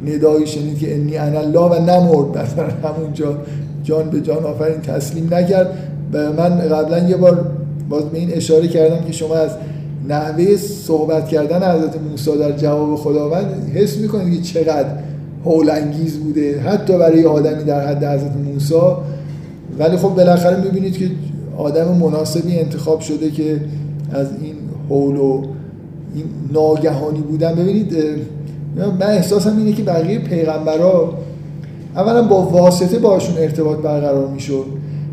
ندایی شنید که انی انا و نمرد [laughs] مثلا همونجا جان به جان آفرین تسلیم نکرد. و من قبلا یه بار باز به این اشاره کردم که شما از نحوه صحبت کردن حضرت موسی در جواب خداوند حس می‌کنید که چقدر هولانگیز بوده حتی برای آدمی در حد حضرت موسی. ولی خب بالاخره می‌بینید که آدم مناسبی انتخاب شده که از این حول و این ناگهانی بودن. ببینید من احساسم اینه که بقیه پیغمبرا اولا با واسطه باشون ارتباط برقرار می‌شد.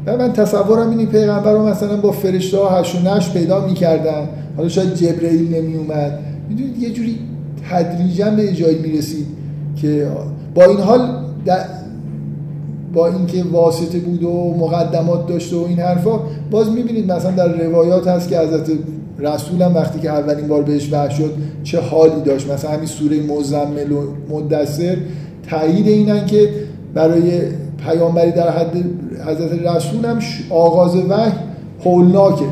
و من تصورم اینه پیغمبر مثلا با فرشته ها هش و نش پیدا می‌کردن. حالا شاید جبرئیل نمی اومد می‌دونید یه جوری تدریجا به جایی می‌رسید که با این حال با اینکه واسطه بود و مقدمات داشته و این حرفا باز می‌بینید مثلا در روایات هست که حضرت رسول هم وقتی که اولین بار بهش وحی شد چه حالی داشت. مثلا همین سوره مزمل و مدثر تایید اینن که برای پیامبری در حد حضرت رسول هم آغاز وحی هولناکه.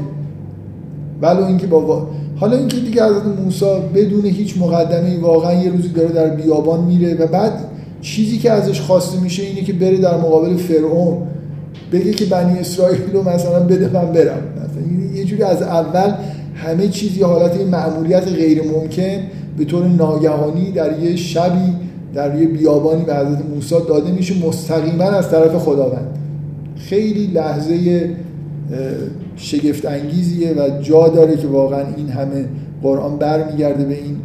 ولو اینکه با حالا اینکه دیگه حضرت موسی بدون هیچ مقدمه واقعا یه روزی داره در بیابان میره و بعد چیزی که ازش خواسته میشه اینه که بره در مقابل فرعون. بگه که بنی اسرائیل رو مثلا بده من برم. مثلا یه جوری از اول همه چیز یه حالت معمولیت غیر ممکن به طور ناگهانی در یه شبی در یه بیابانی به حضرت موسی داده میشه مستقیما از طرف خداوند. خیلی لحظه شگفت انگیزیه و جا داره که واقعا این همه قرآن برمیگرده به این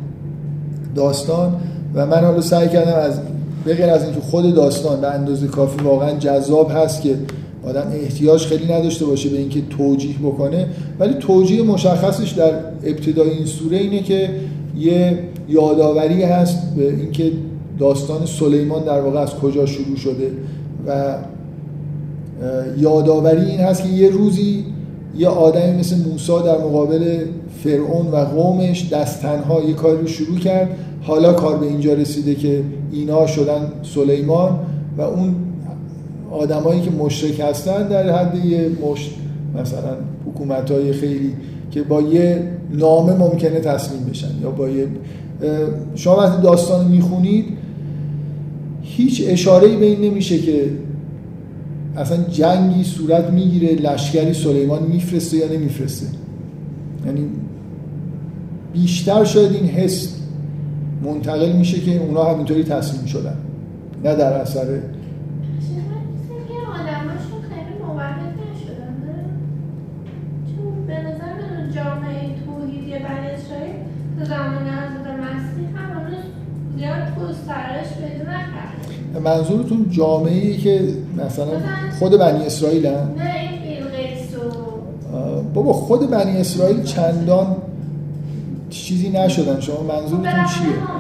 داستان. و من حالا سعی کردم از به غیر از اینکه خود داستان به اندازه کافی واقعا جذاب هست که آدم احتیاج خیلی نداشته باشه به اینکه توجیه بکنه ولی توجیه مشخصش در ابتدای این سوره اینه که یه یادآوری هست به اینکه داستان سلیمان در واقع از کجا شروع شده و یادآوری این هست که یه روزی یه آدمی مثل موسی در مقابل فرعون و قومش دست تنها یه کاری رو شروع کرد. حالا کار به اینجا رسیده که اینا شدن سلیمان و اون آدمایی که مشرک هستن در حد یه مشت مثلا حکومت های خیلی که با یه نامه ممکنه تصمیم بشن یا با یه شما وقتی داستان می‌خونید هیچ اشاره به این نمیشه که اصلا جنگی صورت می‌گیره لشکری سلیمان میفرسته یا نمیفرسته. یعنی بیشتر شاید این حس منتقل میشه که اونا همینطوری تصمیم شدن. نه در اثر منظورتون جامعه ای که مثلا خود بنی اسرائیل هم؟ نه بابا خود بنی اسرائیل چندان چیزی نشدن. شما منظورتون چیه؟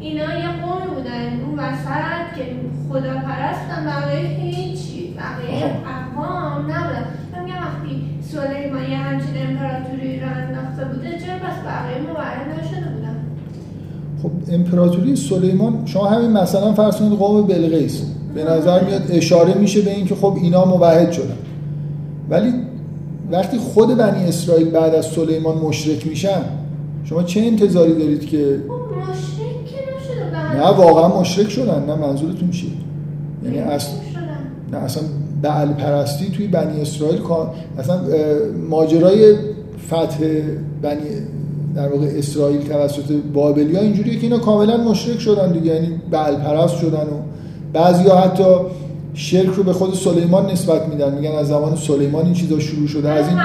اینا یه قوم بودن. اون وسط که خدا پرستن بقیه هیچی. بقیه اقوام نبودن. سلیمان یه همچین امپراتوری رو انداخته بوده چرا پس بقیه مبارد نشده بودن؟ خب امپراتوری سلیمان شما همین مثلا فرض کنید قوم بلقیس به نظر میاد اشاره میشه به اینکه خب اینا موحد شدن. ولی وقتی خود بنی اسرائیل بعد از سلیمان مشرک میشن شما چه انتظاری دارید که خب، نه واقعا مشرک شدن نه منظورتون چیه؟ یعنی اصلا نه اصلا بعل پرستی توی بنی اسرائیل اصلا ماجرای فتح بنی در واقع اسرائیل توسط بابلیا اینجوریه که اینا کاملا مشرک شدن دیگه یعنی بعل پرست شدن و بعضیا حتی شرک رو به خود سلیمان نسبت میدن میگن از زمان سلیمان این چیزا شروع شده از این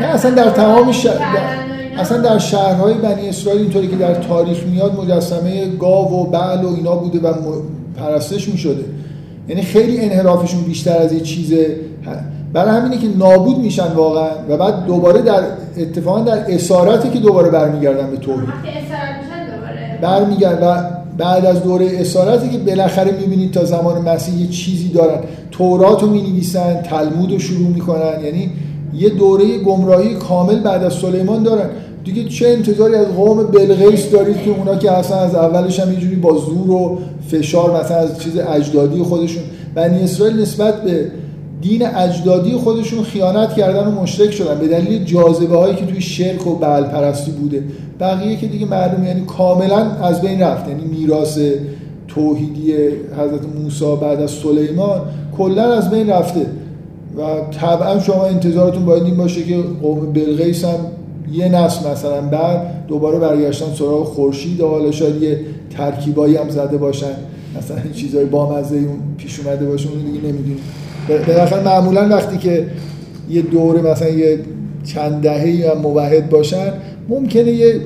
نه اصلا در تمام شهر اصلا در شهرهای بنی اسرائیل اینطوری که در تاریخ میاد مجسمه گاو و بعل و اینا بوده و پرستش می‌شده. یعنی خیلی انحرافشون بیشتر از یه چیز برای همینه که نابود میشن واقعا و بعد دوباره در اتفاقا در اسارتی که دوباره برمیگردن به توحید برمیگردن و بعد از دوره اسارتی که بالاخره می‌بینید تا زمان مسیح یه چیزی دارن. تورات رو می‌نویسن تلمود رو شروع می‌کنن. یعنی یه دوره گمراهی کامل بعد از سلیمان دارن. دیگه چه انتظاری از قوم بلغیس دارید که اونا که اصلا از اولش هم یه با زور و فشار مثلا از چیز اجدادی خودشون بنی اسرائیل نسبت به دین اجدادی خودشون خیانت کردن و مشرک شدن. به دلیل جاذبه هایی که توی شرک و بل پرستی بوده. بقیه که دیگه معلوم یعنی کاملا از بین رفت. یعنی میراث توحیدی حضرت موسی بعد از سلیمان کلا از بین رفته. و طبعا شما انتظارتون باید این باشه که قوم بلغیس هم یه نسل مثلا بعد دوباره برگشتن سراغ خورشید حالا شاید یه ترکیبایی هم زده باشن. مثلا این چیزای بامزه اون پیش اومده باشه اون دیگه نمی‌دونیم. بالاخره معمولا وقتی که یه دوره مثلا یه چند دهه‌ای هم موحد باشن ممکنه یه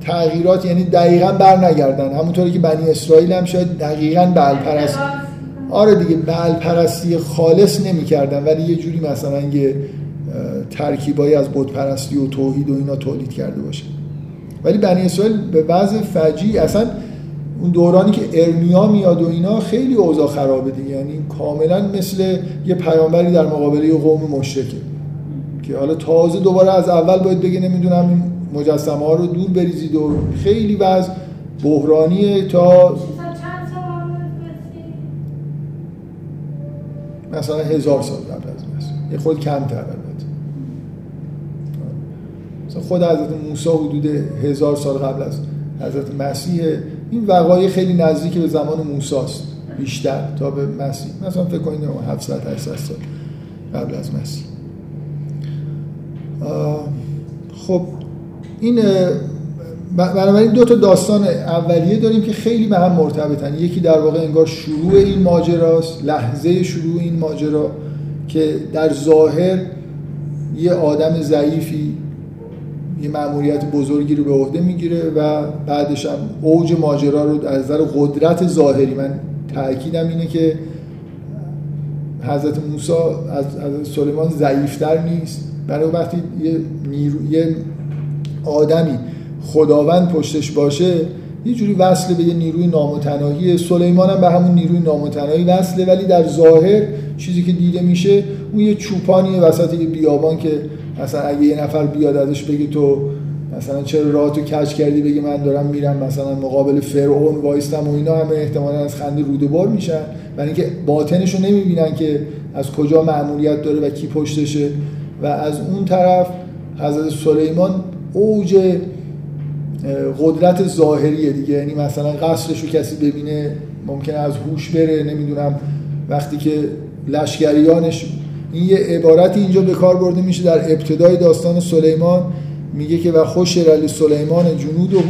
تغییرات یعنی دقیقا بر نگردن همونطوری که بنی اسرائیل هم شاید دقیقا بل پرست آره دیگه بل پرستی خالص نمی‌کردن ولی یه جوری مثلا یه ترکیبایی از بت پرستی و توحید و اینا تولید کرده باشه. ولی بنی اسرائیل به بعض فجی اصلا اون دورانی که ارمیا میاد و اینا خیلی اوضاع خرابه دیگه. یعنی کاملا مثل یه پیامبری در مقابله یه قوم مشرکه. که حالا تازه دوباره از اول باید بگه نمی‌دونم این مجسمه ها رو دور بریزید و خیلی وضع بحرانیه تا مثلا هزار سال قبل از مسیح یه خود کمتر مثلا خود حضرت موسی حدود هزار سال قبل از حضرت مسیح این وقایع خیلی نزدیک به زمان موسی است بیشتر تا به مسیح. مثلا فکر کنید 700 800 سال قبل از مسیح. خب این بنابراین دو تا داستان اولیه داریم که خیلی به هم مرتبطن. یکی در واقع انگار شروع این ماجراست لحظه شروع این ماجرا که در ظاهر یه آدم ضعیفی یه مأموریت بزرگی رو به عهده می‌گیره و بعدش هم اوج ماجرا رو از نظر قدرت ظاهری من تاکیدم اینه که حضرت موسی از, سلیمان ضعیفتر نیست. برای وقتی یه, نیرو، یه آدمی خداوند پشتش باشه یه جوری وصله به یه نیروی نامتناهی. سلیمان هم به همون نیروی نامتناهی وصله ولی در ظاهر چیزی که دیده میشه اون یه چوپانی وسط یه بیابان که مثلا اگه یه نفر بیاد ازش بگه تو مثلا چرا راه تو کج کردی بگی من دارم میرم مثلا مقابل فرعون وایستم و اینا همه احتمالا از خنده روده بار میشن. برای اینکه باطنش رو نمی‌بینن که از کجا مأموریت داره و کی پشتشه. و از اون طرف حضرت سلیمان اوج قدرت ظاهریه دیگه. یعنی مثلا قصرش رو کسی ببینه ممکنه از هوش بره نمی‌دونم. وقتی که لشکریانش این یه عبارتی اینجا به کار برده میشه در ابتدای داستان سلیمان. میگه که و خوش علی سلیمان جنوده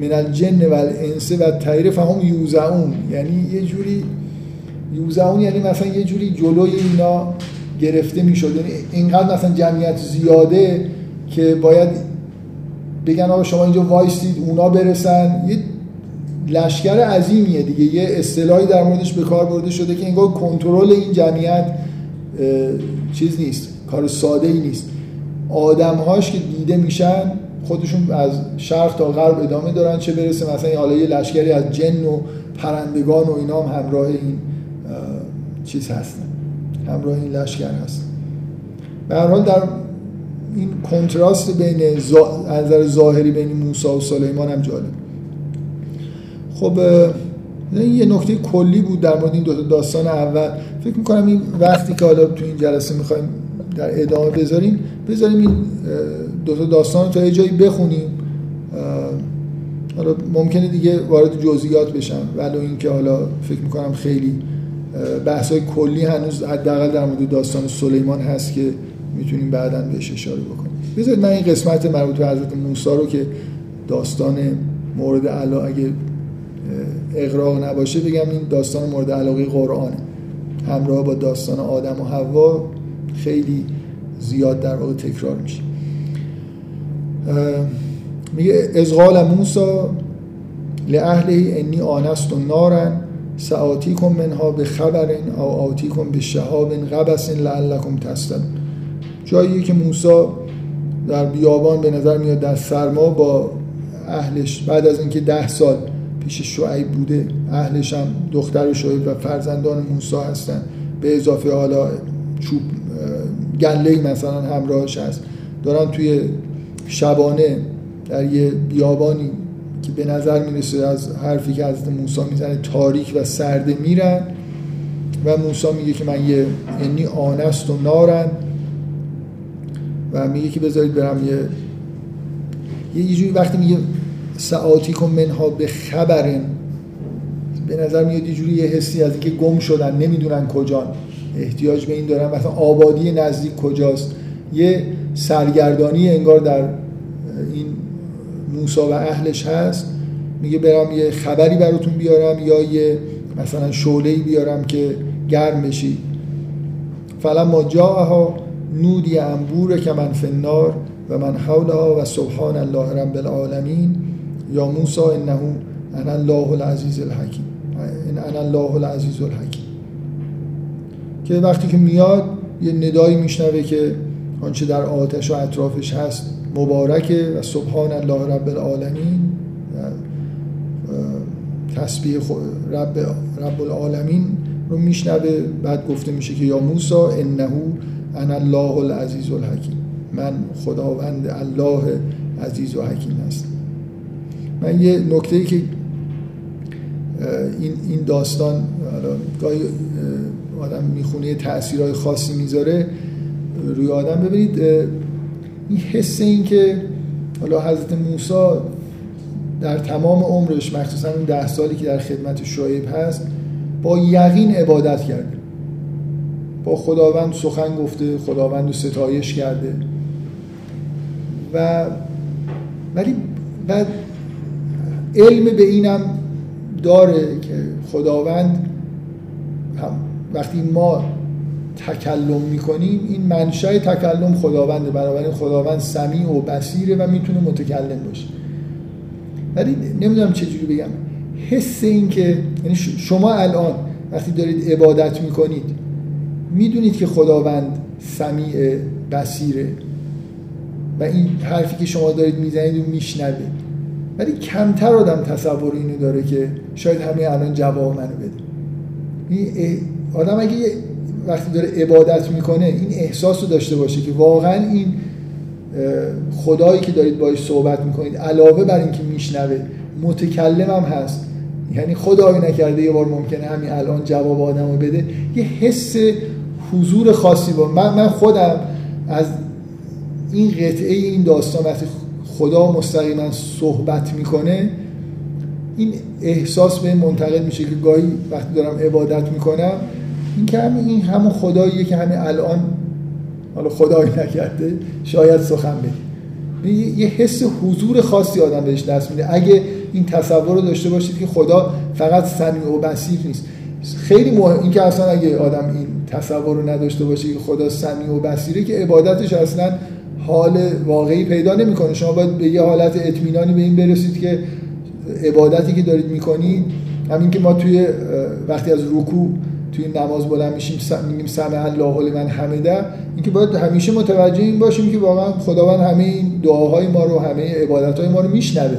من الجن و الانس و تیر فهم یوزعون. یعنی یه جوری یوزعون یعنی مثلا یه جوری جلوی اینا گرفته می‌شد. یعنی اینقدر مثلا جمعیت زیاده که باید بگن آقا شما اینجا وایستید اونا برسن. یه لشکر عظیمیه دیگه. یه اصطلاحی در موردش به کار برده شده که انگار کنترل این جمعیت چیز نیست کار ساده ای نیست. آدمهاش که دیده میشن خودشون از شرق تا غرب ادامه دارن چه برسه. مثلا حالا یه لشکری از جن و پرندگان و اینا هم همراه این چیز هستن. همراه این لشکر هستن. به هر حال در این کنتراست بین نظر ظاهری بین موسی و سلیمان هم جالب. خب این یه نکته کلی بود در مورد این دو داستان اول. فکر می‌کنم این وقتی که حالا تو این جلسه می‌خوایم در ادامه بذاریم بذاریم این دو تا داستان رو تا یه جایی بخونیم. حالا ممکنه دیگه وارد جزئیات بشم ولی اینکه حالا فکر می‌کنم خیلی بحث های کلی هنوز حداقل در مورد داستان سلیمان هست که می‌تونیم بعدا بهش اشاره بکنیم. بذارید من این قسمت مربوط به حضرت موسی رو که داستان مورد علاقه اگه اقراق نباشه بگم این داستان مورد علاقه قرآنه. همراه با داستان آدم و حوا خیلی زیاد در واقع تکرار میشه. میگه ازغال موسا لعهله انی آنست و نارن سعاتی کن منها به خبرین او آتی کن به شهاب قبس لعلکم تستن. جایی که موسا در بیابان به نظر میاد در سرما با اهلش بعد از اینکه ده سال پیش شعیب بوده اهلش هم دختر شعیب و فرزندان موسی هستن. به اضافه حالا چوب گله مثلا همراهش هست. دارن توی شبانه در یه بیابانی که به نظر می‌رسه از حرفی که حضرت موسی می‌زنه تاریک و سرده میرن و موسی میگه که من یه انی آنست و نارن و میگه که بذارید برم یه یه وقتی میگه سعاتی کن منها به خبرن. به نظر میاد یه جوری یه حسی از اینکه گم شدن نمی‌دونن کجا احتیاج به این دارن. مثلا آبادی نزدیک کجاست؟ یه سرگردانی انگار در این موسا و اهلش هست. میگه برم یه خبری براتون بیارم یا یه مثلا شعله بیارم که گرم بشی. فلما جاءها نودی انبور که من فنار و من حولها و سبحان الله رب العالمین. یا موسی انه انا الله العزیز الحکیم. ان انا الله العزیز الحکیم. که وقتی که میاد یه ندایی میشنوه که آنچه در آتش و اطرافش هست مبارکه و سبحان الله رب العالمین تسبیح رب, رب العالمین رو میشنوه. بعد گفته میشه که یا موسی انه انا الله العزیز الحکیم. من خداوند الله عزیز و حکیم هستم. من یه نکته ای که این این داستان گاهی آدم می‌خونه تاثیرهای خاصی می‌ذاره روی آدم. ببینید این حس این که حالا حضرت موسی در تمام عمرش مخصوصا این ده سالی که در خدمت شعیب هست با یقین عبادت کرده. با خداوند سخن گفته خداوند رو ستایش کرده. و ولی و علم به اینم داره که خداوند هم وقتی ما تکلم می‌کنیم این منشأ تکلم خداونده بنابراین خداوند سمیع و بصیره و می‌تونه متکلم باشه. ولی نمی‌دونم چجوری بگم. حس این که یعنی شما الان وقتی دارید عبادت می‌کنید می‌دونید که خداوند سمیع بصیره و این حرفی که شما دارید می‌زنید و میشنوه. ولی کمتر آدم تصور اینو داره که شاید همین الان جواب منو بده. آدم اگه وقتی داره عبادت می‌کنه این احساس رو داشته باشه که واقعا این خدایی که دارید باش صحبت می‌کنید علاوه بر اینکه میشنوه متکلم هم هست. یعنی خدایی نکرده یه بار ممکنه همین الان جواب آدم رو بده. یه حس حضور خاصی با من, من خودم از این قطعه این داستان وقتی خدا مستقیما صحبت می‌کنه این احساس به منتقل میشه که گاهی وقتی دارم عبادت می‌کنم این که همین این همون خداییه که همین الان حالا خدایی نکرده شاید سخن بگه. یه حس حضور خاصی آدم بهش دست میده. اگه این تصور رو داشته باشید که خدا فقط سمیع و بصیر نیست. خیلی مهم این که اصلا اگه آدم این تصور رو نداشته باشه که خدا سمیع و بصیره که عبادتش اصلا حال واقعی پیدا نمی‌کنه. شما باید به یه حالت اطمینانی به این برسید که عبادتی که دارید می‌کنید همین که ما توی وقتی از رکوع توی نماز بلند میشیم میگیم سمع الله لمن حمده اینکه باید همیشه متوجه این باشیم که واقعا خداوند همه این دعاهای ما رو همه عبادتهای ما رو میشنوه.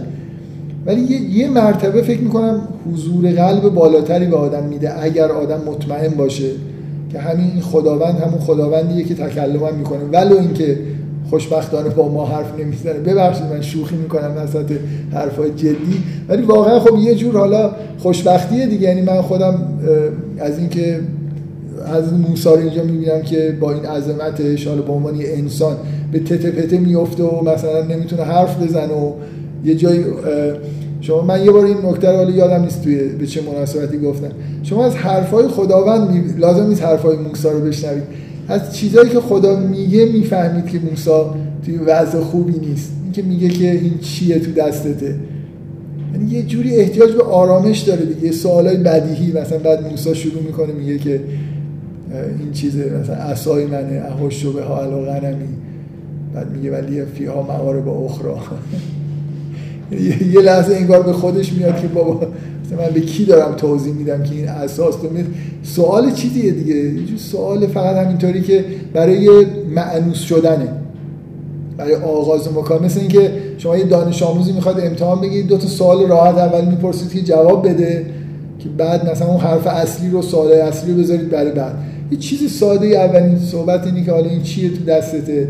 ولی یه, مرتبه فکر می‌کنم حضور قلب بالاتری به آدم میده اگر آدم مطمئن باشه که همین خداوند همون خداوندیه که تکلم می‌کنه. ولو اینکه خوشبختانه با ما حرف نمی‌زنه. ببخشید من شوخی می‌کنم وسط حرفای جدی. ولی واقعا خب یه جور حالا خوشبختیه دیگه. یعنی من خودم از اینکه از موسی اینجا می‌بینم که با این عظمتش حالا به عنوان انسان به تته پته میفته و مثلا نمی‌تونه حرف بزنه و یه جایی شما من یه بار این نکته رو یادم نیست توی به چه مناسبتی گفتم. شما از حرفای خداوند لازم نیست حرفای موسی رو بشنوید. از چیزایی که خدا میگه می‌فهمید که موسی توی وضع خوبی نیست. اینکه میگه که این چیه تو دستته. یعنی یه جوری احتیاج به آرامش داره دیگه. سوالای بدیهی مثلا بعد موسی شروع می‌کنه میگه که این چیزه مثلا عصای منه احوش به حال و غنمی بعد میگه ولی فیها موارد با اخرى [laughs] یه لحظه انگار به خودش میاد که بابا من به کی دارم توضیح میدم که این اساس تو سوال چیزیه دیگه. سوال فقط همینطوری که برای معنوس شدنه. برای آغاز مکالمه مثل اینکه شما یه دانش آموزی می‌خواد امتحان بگیرید دو تا سوال راحت اول می‌پرسید که جواب بده که بعد مثلا اون حرف اصلی رو سوال اصلی رو بذارید برای بعد. یه چیز ساده اولین صحبت اینه که حالا این چیه تو دستته؟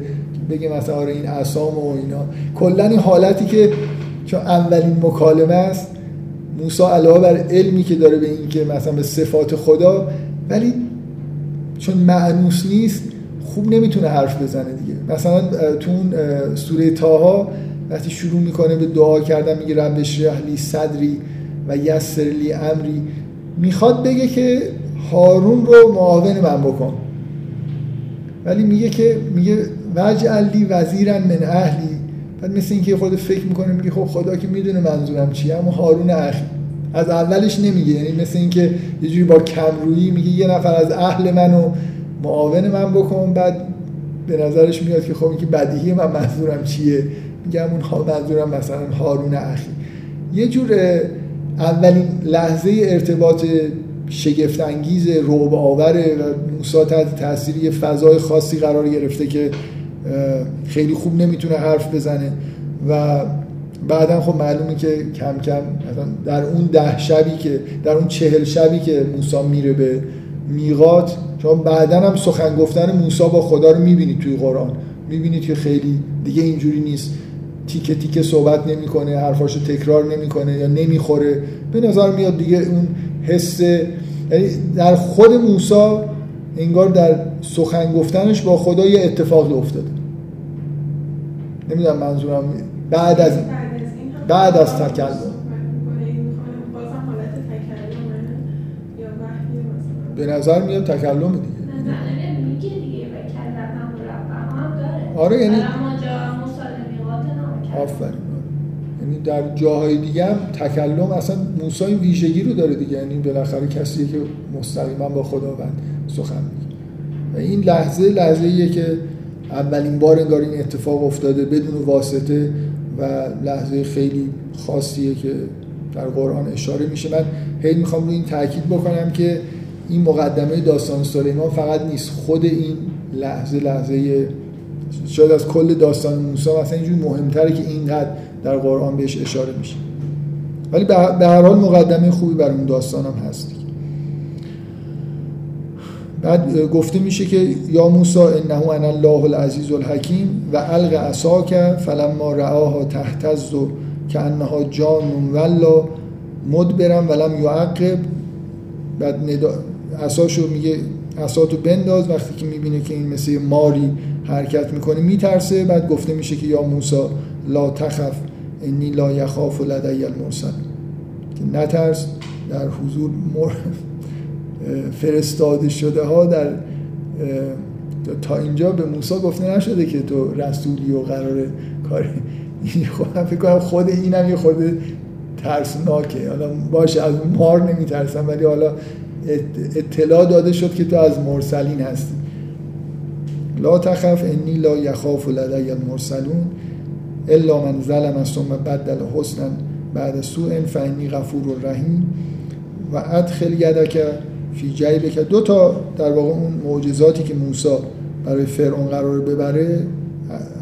بگه مثلا آره این اسام و اینا. کلا این حالتی که چون اولین مکالمه است موسی علاوه بر علمی که داره به این که مثلا به صفات خدا ولی چون معنوس نیست خوب نمی‌تونه حرف بزنه دیگه. مثلا تو اون سوره تاها وقتی شروع می‌کنه به دعا کردن میگه رب اشرح لی صدری و یسر لی امری. می‌خواد بگه که هارون رو معاون من بکن. ولی میگه که میگه وجعل لی وزیرا من اهلی. بعد مثل اینکه خود فکر می‌کنه میگه خب خدا که می‌دونه منظورم چیه. اما هارون اخی از اولش نمیگه. یعنی مثل اینکه یه جوری با کمرویی میگه یه نفر از اهل منو معاون من بکن. بعد به نظرش میاد که خب اینکه بدیهی من منظورم چیه؟ میگم اون منظورم مثلا هارون اخی یه جور اولین لحظه ارتباط شگفت انگیز رعب آوره و موسی تحت تاثیر یه فضای خاصی قرار گرفته که خیلی خوب نمی‌تونه حرف بزنه و بعدا خب معلومه که کم کم در اون ده شبی که در اون چهل شبی که موسی میره به میقات شما بعدا هم سخن گفتن موسی با خدا رو می‌بینید توی قرآن. می‌بینید که خیلی دیگه اینجوری نیست. تیکه تیکه صحبت نمی‌کنه حرفاشو تکرار نمی‌کنه یا نمی‌خوره. به نظر میاد دیگه اون حس یعنی در خود موسی انگار در سخن گفتنش با خدا یه اتفاقی افتاده. نمی‌دونم منظورم بعد از بعد از تکلم به نظر میاد تکلم دیگه. آره، یعنی-. آفرین. یعنی در جاهای دیگه هم تکلم اصلا موسی این ویژگی رو داره دیگه. یعنی بالاخره کسیه که مستقیما با خداوند سخن میگه. و این لحظه لحظه ایه که اولین بار انگار این اتفاق افتاده بدون واسطه و لحظه خیلی خاصیه که در قرآن اشاره میشه. من هی می‌خوام روی این تاکید بکنم که این مقدمه داستان سلیمان فقط نیست. خود این لحظه لحظه شاید از کل داستان موسی مثلا اینجوری مهمتره که اینقدر در قرآن بهش اشاره میشه. ولی به هر حال مقدمه خوبی بر اون داستان هم هست. بعد گفته میشه که یا موسی انه انا الله العزیز الحکیم و الق عصاک فلما رعاها تهتز کانها جان ولا مدبرم ولم یعقب. بعد ندا عصاشو میگه عصاتو بنداز وقتی که می‌بینه که این مثل ماری حرکت می‌کنه میترسه. بعد گفته میشه که یا موسی لا تخف انی لا یخاف لدی المرسل. که نترس در حضور مر... فرستاده شده ها در تا اینجا به موسی گفته نشده که تو رسولی و قرار کار خب فکر کنم خود اینم یه خود ترسناکه. حالا باشه از مار نمیترسم ولی حالا اطلاع داده شد که تو از مرسلین هستی. لا تخف انی لا یخاف لدی المرسلون الا من ظلم ثم بدل حسنا بعد سوء فانی غفور رحیم. و ادخل یدک فی جیبک دو تا در واقع اون معجزاتی که موسی برای فرعون قرار ببره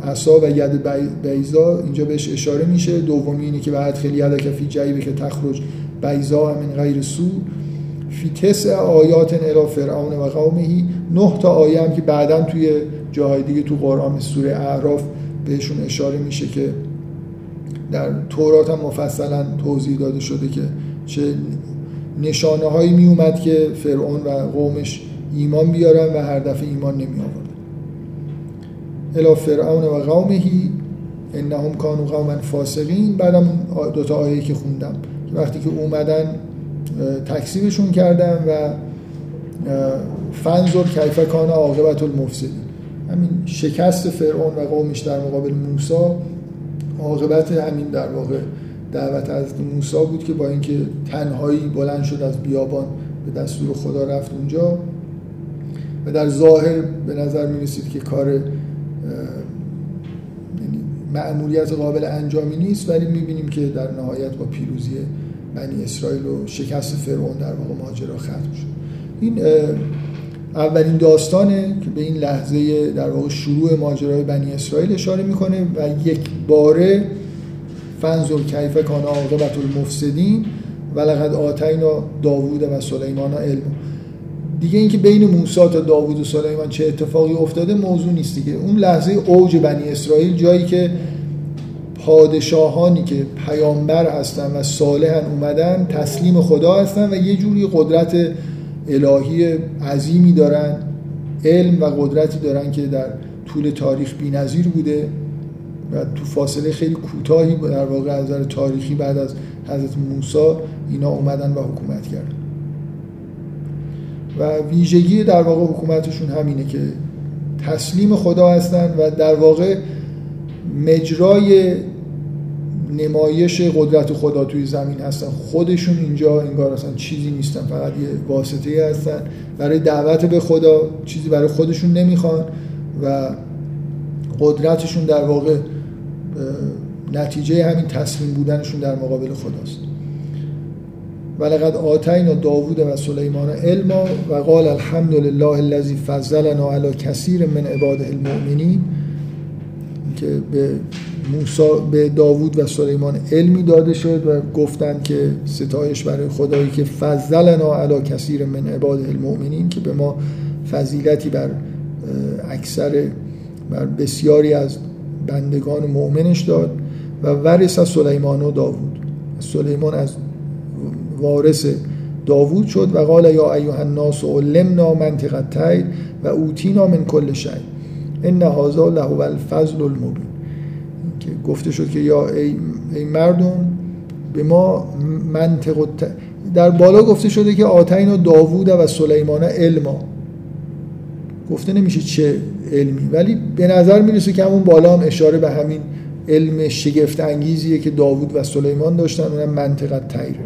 عصا و ید بی- بیضا اینجا بهش اشاره میشه. دومی اینه که بعد خیلی یدک فی جیبک تخرج بیضا من غیر سو. فی تسع آیات الی فرعون و قومهی نه تا آیه هم که بعدا توی جاهای دیگه تو قرآن سوره اعراف بهشون اشاره میشه که در تورات هم مفصلا توضیح داده شده که چه نشانه هایی می اومد که فرعون و قومش ایمان بیارن و هر دفعه ایمان نمی آوردن الا فرعون و قومهی انهم کانوا قوما فاسقین. بعدم دو تا آیه که خوندم که وقتی که اومدن اه، تکذیبشون کردن و اه، فنظر کیف کان عاقبت المفسدین. همین شکست فرعون و قومش در مقابل موسی عاقبت همین در واقع دعوت از موسی بود که با اینکه تنهایی بلند شد از بیابان به دستور خدا رفت اونجا. و در ظاهر به نظر می رسید که کار یعنی مأموریت قابل انجامی نیست ولی می بینیم که در نهایت با پیروزی بنی اسرائیل و شکست فرعون در واقع ماجرا ختم شد. این اولین داستانه که به این لحظه در واقع شروع ماجرای بنی اسرائیل اشاره می‌کنه و یک باره فنظر کیف کان عاقبت المفسدین و لقد آتینا داوود و سلیمان علم. دیگه اینکه بین موسی تا داوود و سلیمان چه اتفاقی افتاده موضوع نیست دیگه. اون لحظه اوج بنی اسرائیل جایی که پادشاهانی که پیامبر هستن و صالحن اومدن تسلیم خدا هستن و یه جوری قدرت الهی عظیمی دارن علم و قدرتی دارن که در طول تاریخ بی‌نظیر بوده. و تو فاصله خیلی کوتاهی در واقع از نظر تاریخی بعد از حضرت موسی اینا اومدن و حکومت کردن. و ویژگی در واقع حکومتشون همینه که تسلیم خدا هستن و در واقع مجرای نمایش قدرت خدا توی زمین هستن. خودشون اینجا انگار اصلا چیزی نیستن فقط یه واسطه هستن. برای دعوت به خدا چیزی برای خودشون نمی‌خوان و قدرتشون در واقع نتیجه همین تسلیم بودنشون در مقابل خداست. ولقد آتینا داوود و سلیمان علما و قال الحمد لله الذي فضلنا على کثیر من عباده المؤمنین که به موسی به داوود و سلیمان علمی داده شد و گفتند که ستایش برای خدایی که فضلنا علی کثیر من عباده المؤمنین که به ما فضیلتی بر اکثر بر بسیاری از بندگان مؤمنش داد و ورث سلیمان و داوود. سلیمان از وارث داوود شد و قال یا ایها الناس علمنا منطق الطیر و اوتینا من کل شیء. ان هذا له الفضل المبین. که گفته شد که یا ای, ای مردم به ما منطق. در بالا گفته شده که آتینا داوود و سلیمان علما. گفته نمیشه چه علمی ولی به نظر می‌رسه که همون بالا هم اشاره به همین علم شگفت انگیزیه که داوود و سلیمان داشتن اونم منطقت تایره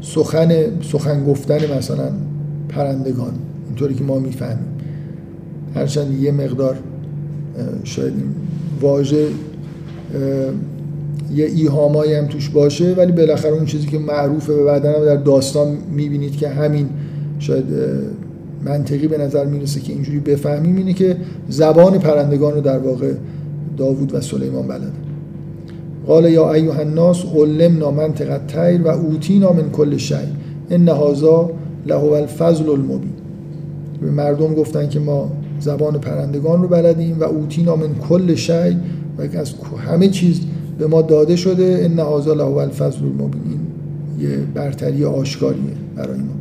سخن سخن گفتن مثلا پرندگان اینطوری که ما می‌فهمیم. هرچند یه مقدار شاید این واژه یه ایهامایی هم توش باشه ولی بالاخره اون چیزی که معروفه به بعدن هم در داستان می‌بینید که همین شاید منطقی به نظر می‌رسه که اینجوری بفهمیم اینه که زبان پرندگان رو در واقع داوود و سلیمان بلده قال یا ایها الناس علمنا منطق الطیر و اوتینا من کل شی ان هذا له الفضل المبین. به مردم گفتن که ما زبان پرندگان رو بلدیم و اوتینا من کل شی و از همه چیز به ما داده شده ان هذا له الفضل المبین. یه برتری آشکاریه برای ما.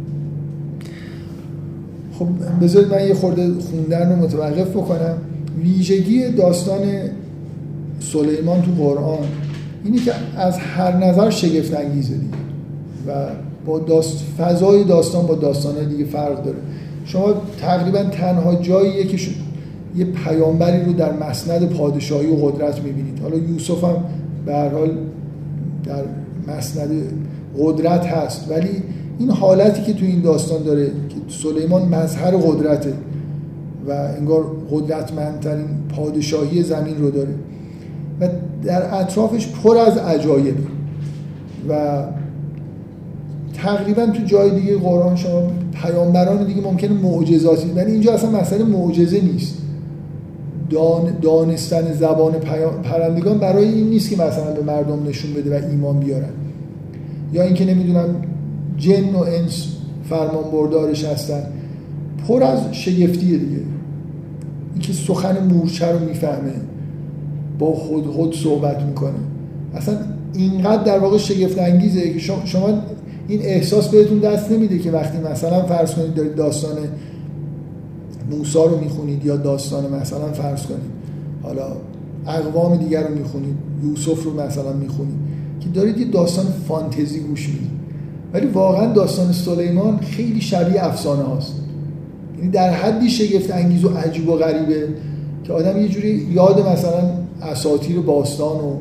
خب بذارید من یه خورده خوندن رو متوقف بکنم. ویژگی داستان سلیمان تو قرآن اینی که از هر نظر شگفت انگیزه دیگه و با داست فضای داستان با داستان دیگه فرق داره. شما تقریبا تنها جاییه که شد یه پیامبری رو در مسند پادشاهی و قدرت می‌بینید. حالا یوسف هم به حال در مسند قدرت هست. ولی این حالتی که تو این داستان داره سلیمان مظهر قدرته و انگار قدرتمندترین پادشاهی زمین رو داره. و در اطرافش پر از عجایب. و تقریبا تو جای دیگه قرآن شما پیامبران دیگه ممکنه معجزاتی ولی اینجا اصلا مسئله معجزه نیست. دان دانستن زبان پرندگان برای این نیست که مثلا به مردم نشون بده و ایمان بیارن. یا اینکه نمی‌دونم جن و انس فرمان بردارش هستن. پر از شگفتیه دیگه. اینکه سخن مورچه رو می‌فهمه. با خود خود صحبت می‌کنه. اصلا اینقدر در واقع شگفت انگیزه که شما این احساس بهتون دست نمیده که وقتی مثلا فرض کنید دارید داستان موسا رو می‌خونید یا داستان مثلا فرض کنید. حالا اقوام دیگر رو می‌خونید یوسف رو مثلا می‌خونید. که دارید یه داستان فانتزی گوش می‌دید. ولی واقعا داستان سلیمان خیلی شبیه افسانه هاست. یعنی در حدی شگفت انگیز و عجیب و غریبه که آدم یه جوری یاد مثلا اساطیر باستان و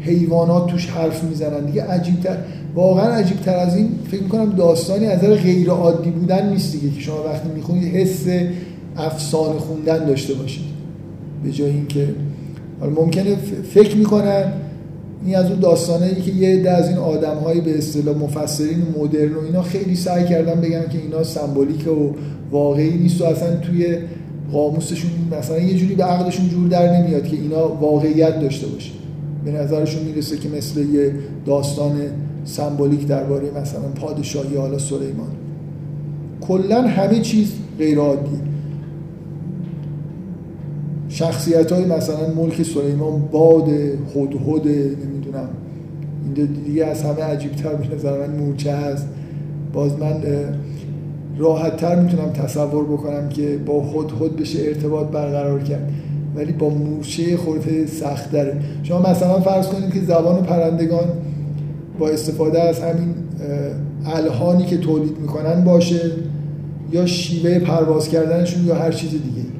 حیوانات توش حرف می‌زنن. دیگه عجیب تر واقعا عجیب تر از این فکر می‌کنم داستانی از غیر عادی بودن نیست دیگه که شما وقتی می‌خونید حس افسانه خوندن داشته باشید. به جای اینکه ممکنه فکر می‌کنن این از اون داستانه ای که یه عده از این آدم های به اصطلاح مفسرین مدرن و اینا خیلی سعی کردن بگن که اینا سمبولیک و واقعی نیست و اصلا توی قاموسشون مثلا یه جوری به عقلشون جور در نمیاد که اینا واقعیت داشته باشه. به نظرشون می‌رسه که مثل یه داستان سمبولیک درباره مثلا پادشاهی حالا سلیمان. کلا همه چیز غیر عادیه شخصیت های مثلا ملک سلیمان باد هدهد نمی‌دونم. این دیگه از همه عجیبتر به نظر من مورچه هست. باز من راحت تر می‌تونم تصور بکنم که با هدهد بشه ارتباط برقرار کرد. ولی با مورچه خورده سخت داره شما مثلا فرض کنید که زبان پرندگان با استفاده از همین الهانی که تولید می‌کنن باشه یا شیوه پرواز کردنشون یا هر چیز دیگه.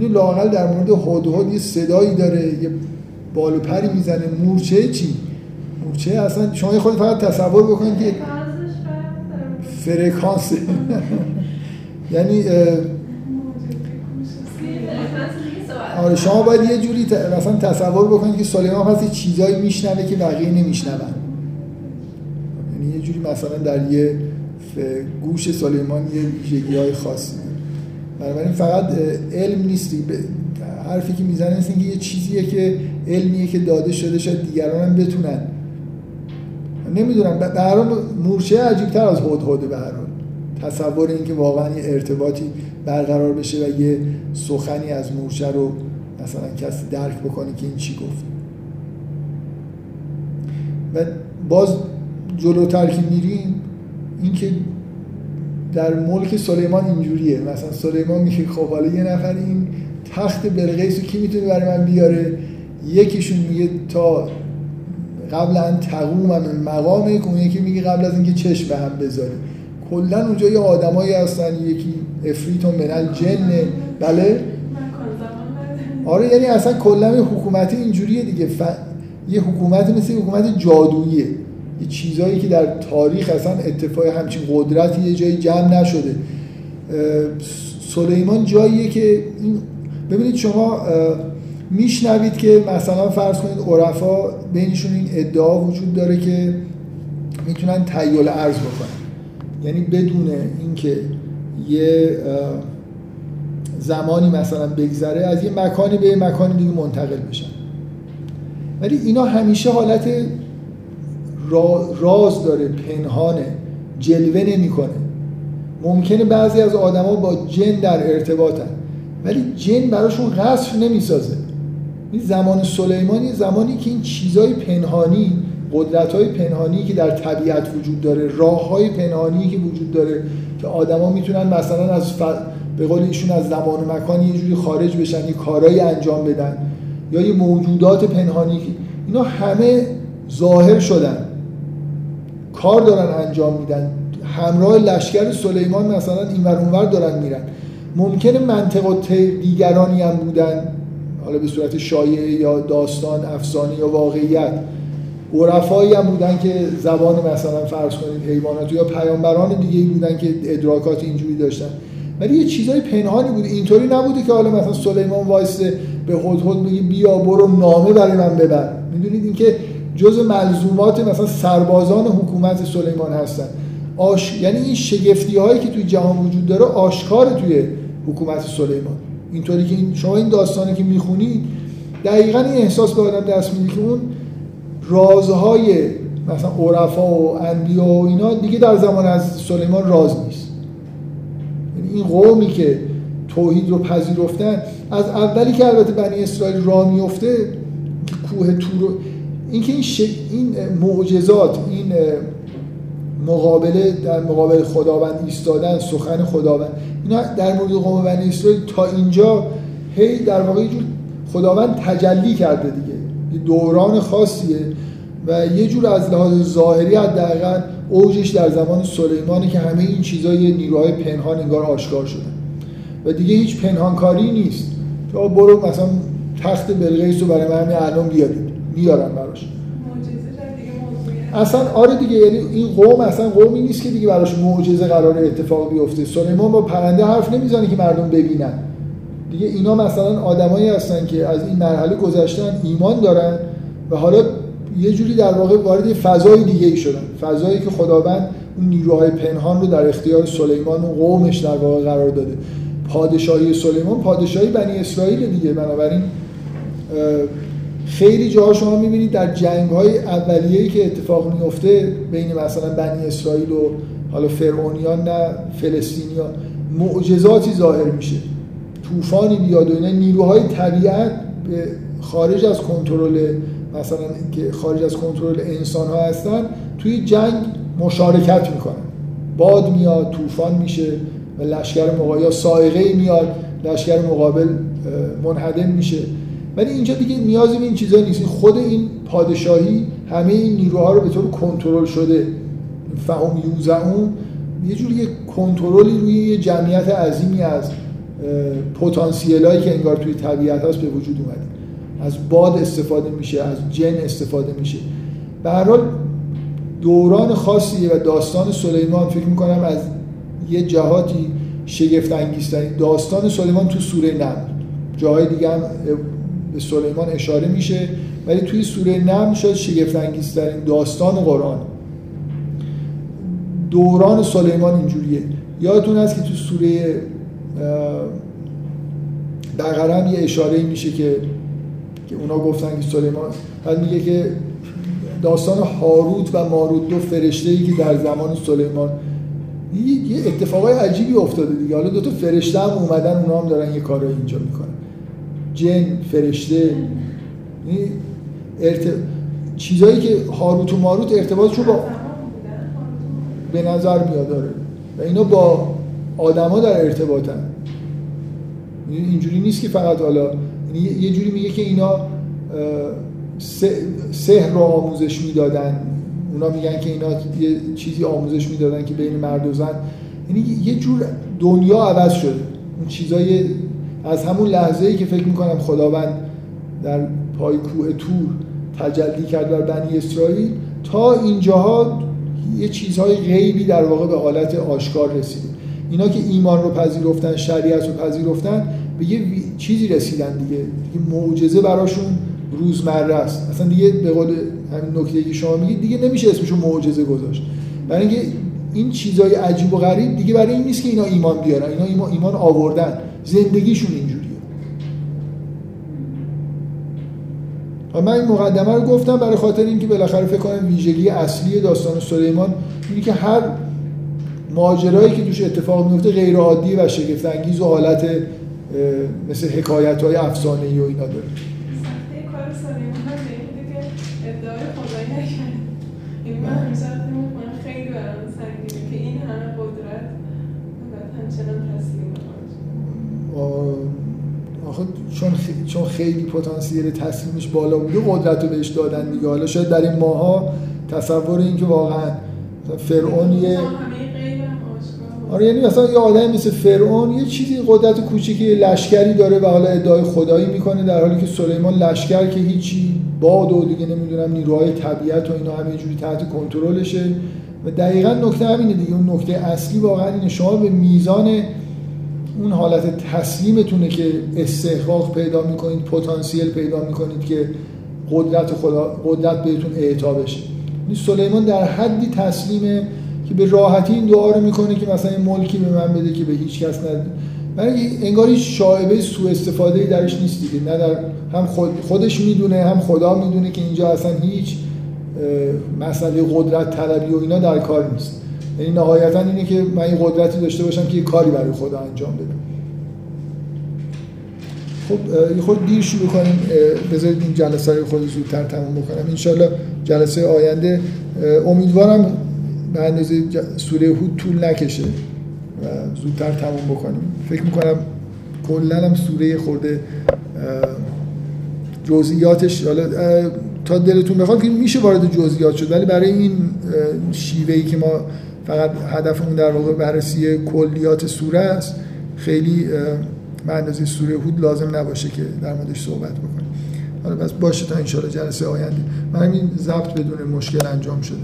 اینو لاقل در مورد هدهد یه صدایی داره یه بال پری می‌زنه. مورچه چی؟ مورچه اصلا شما خود فقط تصور بکنید که فرکانس. [laughs] یعنی آره شما باید یه جوری مثلا تصور بکنید که سلیمان پس چیزایی میشنوه که بقیه نمیشنون. یعنی یه جوری مثلا در یه گوش سلیمان یه ویژگی های خاصی. بنابراین فقط علم نیستی. حرفی که می‌زنه است اینکه یه چیزیه که علمیه که داده شده شاید دیگران هم بتونن. نمی‌دونم به هر مورچه عجیب تر از هدهده به هر حال. تصور این که واقعا یه ارتباطی برقرار بشه و یه سخنی از مورچه رو مثلا کسی درک بکنه که این چی گفت. و باز جلوتر که میریم اینکه در ملک سلیمان اینجوریه. مثلا سلیمان میگه خب حالا یه نفر این تخت بلقیس کی می‌تونه برای من بیاره؟ یکیشون میگه تا قبل ان تقوم من مقامه اون یکی میگه قبل از اینکه چشم به هم بذاره. کلا اونجا یه آدمایی هستن یکی افریت و منل جنه بله؟ آره یعنی اصلا کلا حکومت اینجوریه دیگه. ف... یه حکومت مثل حکومت جادوییه یه چیزایی که در تاریخ اصلا اتفاق همچین قدرتی یه جایی جمع نشده. سلیمان جاییه که ببینید شما میشنوید که مثلا فرض کنید عرفا بینشون این ادعا وجود داره که می‌تونن تیول ارز بکنن. یعنی بدون اینکه یه زمانی مثلا بگذره از یه مکانی به یه مکانی دیگه منتقل بشن. ولی اینا همیشه حالت راز داره پنهانه جلوه نمی‌کنه. ممکنه بعضی از آدما با جن در ارتباطن ولی جن براشون قصر نمی‌سازه. این زمان سلیمانی زمانی که این چیزای پنهانی قدرت های پنهانی که در طبیعت وجود داره راه های پنهانی که وجود داره که آدما می‌تونن مثلا از ف... به قول ایشون از زمان و مکان یه جوری خارج بشن یه کارایی انجام بدن یا یه موجودات پنهانی اینا همه ظاهر شدن. کار دارن انجام میدن. همراه لشکر سلیمان مثلا این اونور دارن میرن. ممکنه منطق دیگرانی هم بودن. حالا به صورت شایعه یا داستان افسانه یا واقعیت. عرفایی هم بودن که زبان مثلا فرض کنید حیوانات یا پیامبران دیگه بودن که ادراکات اینجوری داشتن. ولی یه چیزای پنهانی بود. اینطوری نبوده که حالا مثلا سلیمان وایسه به هدهد بگی بیا برو نامه برای من ببر. می‌دونید اینکه جز ملزومات مثلا سربازان حکومت سلیمان هستن. آش... یعنی این شگفتی هایی که توی جهان وجود داره آشکار توی حکومت سلیمان. اینطوری که این شما این داستانی که می‌خونید دقیقا این احساس به آدم دست میده که اون رازهای مثلا عرفا و انبیا و اینا دیگه در زمان از سلیمان راز نیست. یعنی این قومی که توحید رو پذیرفتن از اولی که البته بنی اسرائیل را میفته کوه تور اینکه این, این معجزات این مقابله در مقابل خداوند ایستادن سخن خداوند اینا در مورد قوم بنی اسرائیل تا اینجا هی در واقع یه جور خداوند تجلی کرده دیگه. یه دوران خاصیه و یه جور از لحاظ ظاهری حداقل اوجش در زمان سلیمانه که همه این چیزا یه نیروهای پنهان انگار آشکار شدن و دیگه هیچ پنهانکاری نیست. که برو مثلا تخت بلقیس رو برای من الان بیارید. میارن براش. اصلا آره دیگه یعنی این قوم اصلا قومی نیست که دیگه براش معجزه قرار اتفاق بیفته. سلیمان با پرنده حرف نمی‌زنه که مردم ببینن. دیگه اینا مثلا آدمایی هستن که از این مرحله گذشتن ایمان دارن و حالا یه جوری در واقع وارد فضای دیگه ای شدن. فضایی که خداوند اون نیروهای پنهان رو در اختیار سلیمان و قومش در واقع قرار داده. پادشاهی سلیمان پادشاهی بنی اسرائیل دیگه. بنابراین خیلی جاها شما می‌بینید در جنگ های اولیه‌ای که اتفاق میفته بین مثلا بنی اسرائیل و حالا فرعونیان نه فلسطینیان معجزاتی ظاهر میشه. طوفانی بیاد و اینا نیروهای طبیعت به خارج از کنترل مثلا که خارج از کنترل انسان ها هستن توی جنگ مشارکت می‌کنن. باد میاد طوفان میشه و لشکر مقابل یا سائقه میاد لشکر مقابل منهدم میشه. ولی اینجا دیگه نیازی به این چیزا نیست. خود این پادشاهی همه این نیروها رو به طور کنترل شده. فهم یوزعون یه جوری کنترلی روی یه جمعیت عظیمی از پتانسیلایی که انگار توی طبیعت هست به وجود اومده. از باد استفاده میشه از جن استفاده میشه. به هر حال دوران خاصیه و داستان سلیمان فکر می‌کنم از یه جهاتی شگفت انگیزترین داستان سلیمان تو سوره نمل. جاهای دیگه هم به سلیمان اشاره میشه ولی توی سوره نم شاید شگفت انگیزترین داستان قرآن. دوران سلیمان اینجوریه. یادتون هست که تو سوره بقره یه اشاره میشه که که اونا گفتن که سلیمان بعد میگه که داستان هاروت و ماروت دو فرشته ای که در زمان سلیمان. یه اتفاقای عجیبی افتاده دیگه. حالا دو تا فرشته هم اومدن اونا هم دارن یه کارای اینجا می‌کنن. جن فرشته یعنی ارت... چیزایی که هاروت و ماروت ارتباطشون با به نظر میاد داره و اینا با آدما در ارتباطن. یعنی اینجوری نیست که فقط حالا یعنی یه جوری میگه که اینا سحر رو آموزش می‌دادن. اونا میگن که اینا یه چیزی آموزش می‌دادن که بین مرد و زن. یعنی یه جور دنیا عوض شده. اون چیزای از همون لحظه ای که فکر می‌کنم خداوند در پای کوه تور تجلی کرد بر بنی اسرائیل تا اینجاها یه چیزهای غیبی در واقع به حالت آشکار رسیده اینا که ایمان رو پذیرفتن شریعت رو پذیرفتن به یه چیزی رسیدن دیگه. دیگه معجزه براشون روزمره است. اصلا دیگه به قول همین نکته که شما میگید دیگه نمیشه اسمشو معجزه گذاشت. برای اینکه این چیزای عجیب و غریب دیگه برای این نیست که اینا ایمان بیارن. اینا ایمان آوردن. زندگیشون اینجوریه. و من این مقدمه رو گفتم برای خاطر اینکه بالاخره فکر کنم ویژگی اصلی داستان سلیمان اینه که هر ماجرایی که توش اتفاق میفته غیر عادی و شگفت انگیز و حالت مثل حکایت های افسانه ای و اینا داره. خیلی پتانسیل تسلیمش بالا بوده قدرت رو بهش دادن دیگه. حالا شاید در این ماها تصور این که واقعا فرعون یه آره یعنی مثلا یه آدم مثل فرعون یه چیزی قدرت کوچیکی لشکری داره و حالا ادعای خدایی می‌کنه در حالی که سلیمان لشکر که هیچی باد و دیگه نمی‌دونم نیروهای طبیعت و اینا همه جوری تحت کنترلشه. و دقیقا نکته همینه دیگه اون نکته اصلی واقعا اینه. شما به میزان اون حالت تسلیمتونه که استحقاق پیدا می‌کنید پتانسیل پیدا می‌کنید که قدرت خدا قدرت بهتون اعطا بشه. یعنی سلیمان در حدی تسلیمه که به راحتی این دعا رو می‌کنه که مثلا این ملکی به من بده که به هیچ کس نده برای انگار هیچ شایبه سوء استفاده درش نیست دیگه. نه در هم خود خودش می‌دونه هم خدا می‌دونه که اینجا اصلا هیچ مسئله قدرت طلبی و اینا در کار نیست. یعنی نهایتا اینه که من این قدرتی داشته باشم که یه کاری برای خدا انجام بدم. خب یه خود دیر شروع کنیم. بذارید این جلسه رو خود زودتر تموم بکنم. انشالله جلسه آینده امیدوارم به اندازه سوره هود طول نکشه و زودتر تموم بکنیم. فکر می‌کنم کلا هم سوره خورده جزئیاتش حالا تا دلتون بخواد که میشه وارد جزئیات شد ولی برای این شیوهی که ما فقط هدفمون در واقع بررسی کلیات سوره است. خیلی به اندازه سوره هود لازم نباشه که در موردش صحبت بکنیم. حالا بس باشه تا انشالله جلسه آینده. من این ضبط بدون مشکل انجام شده.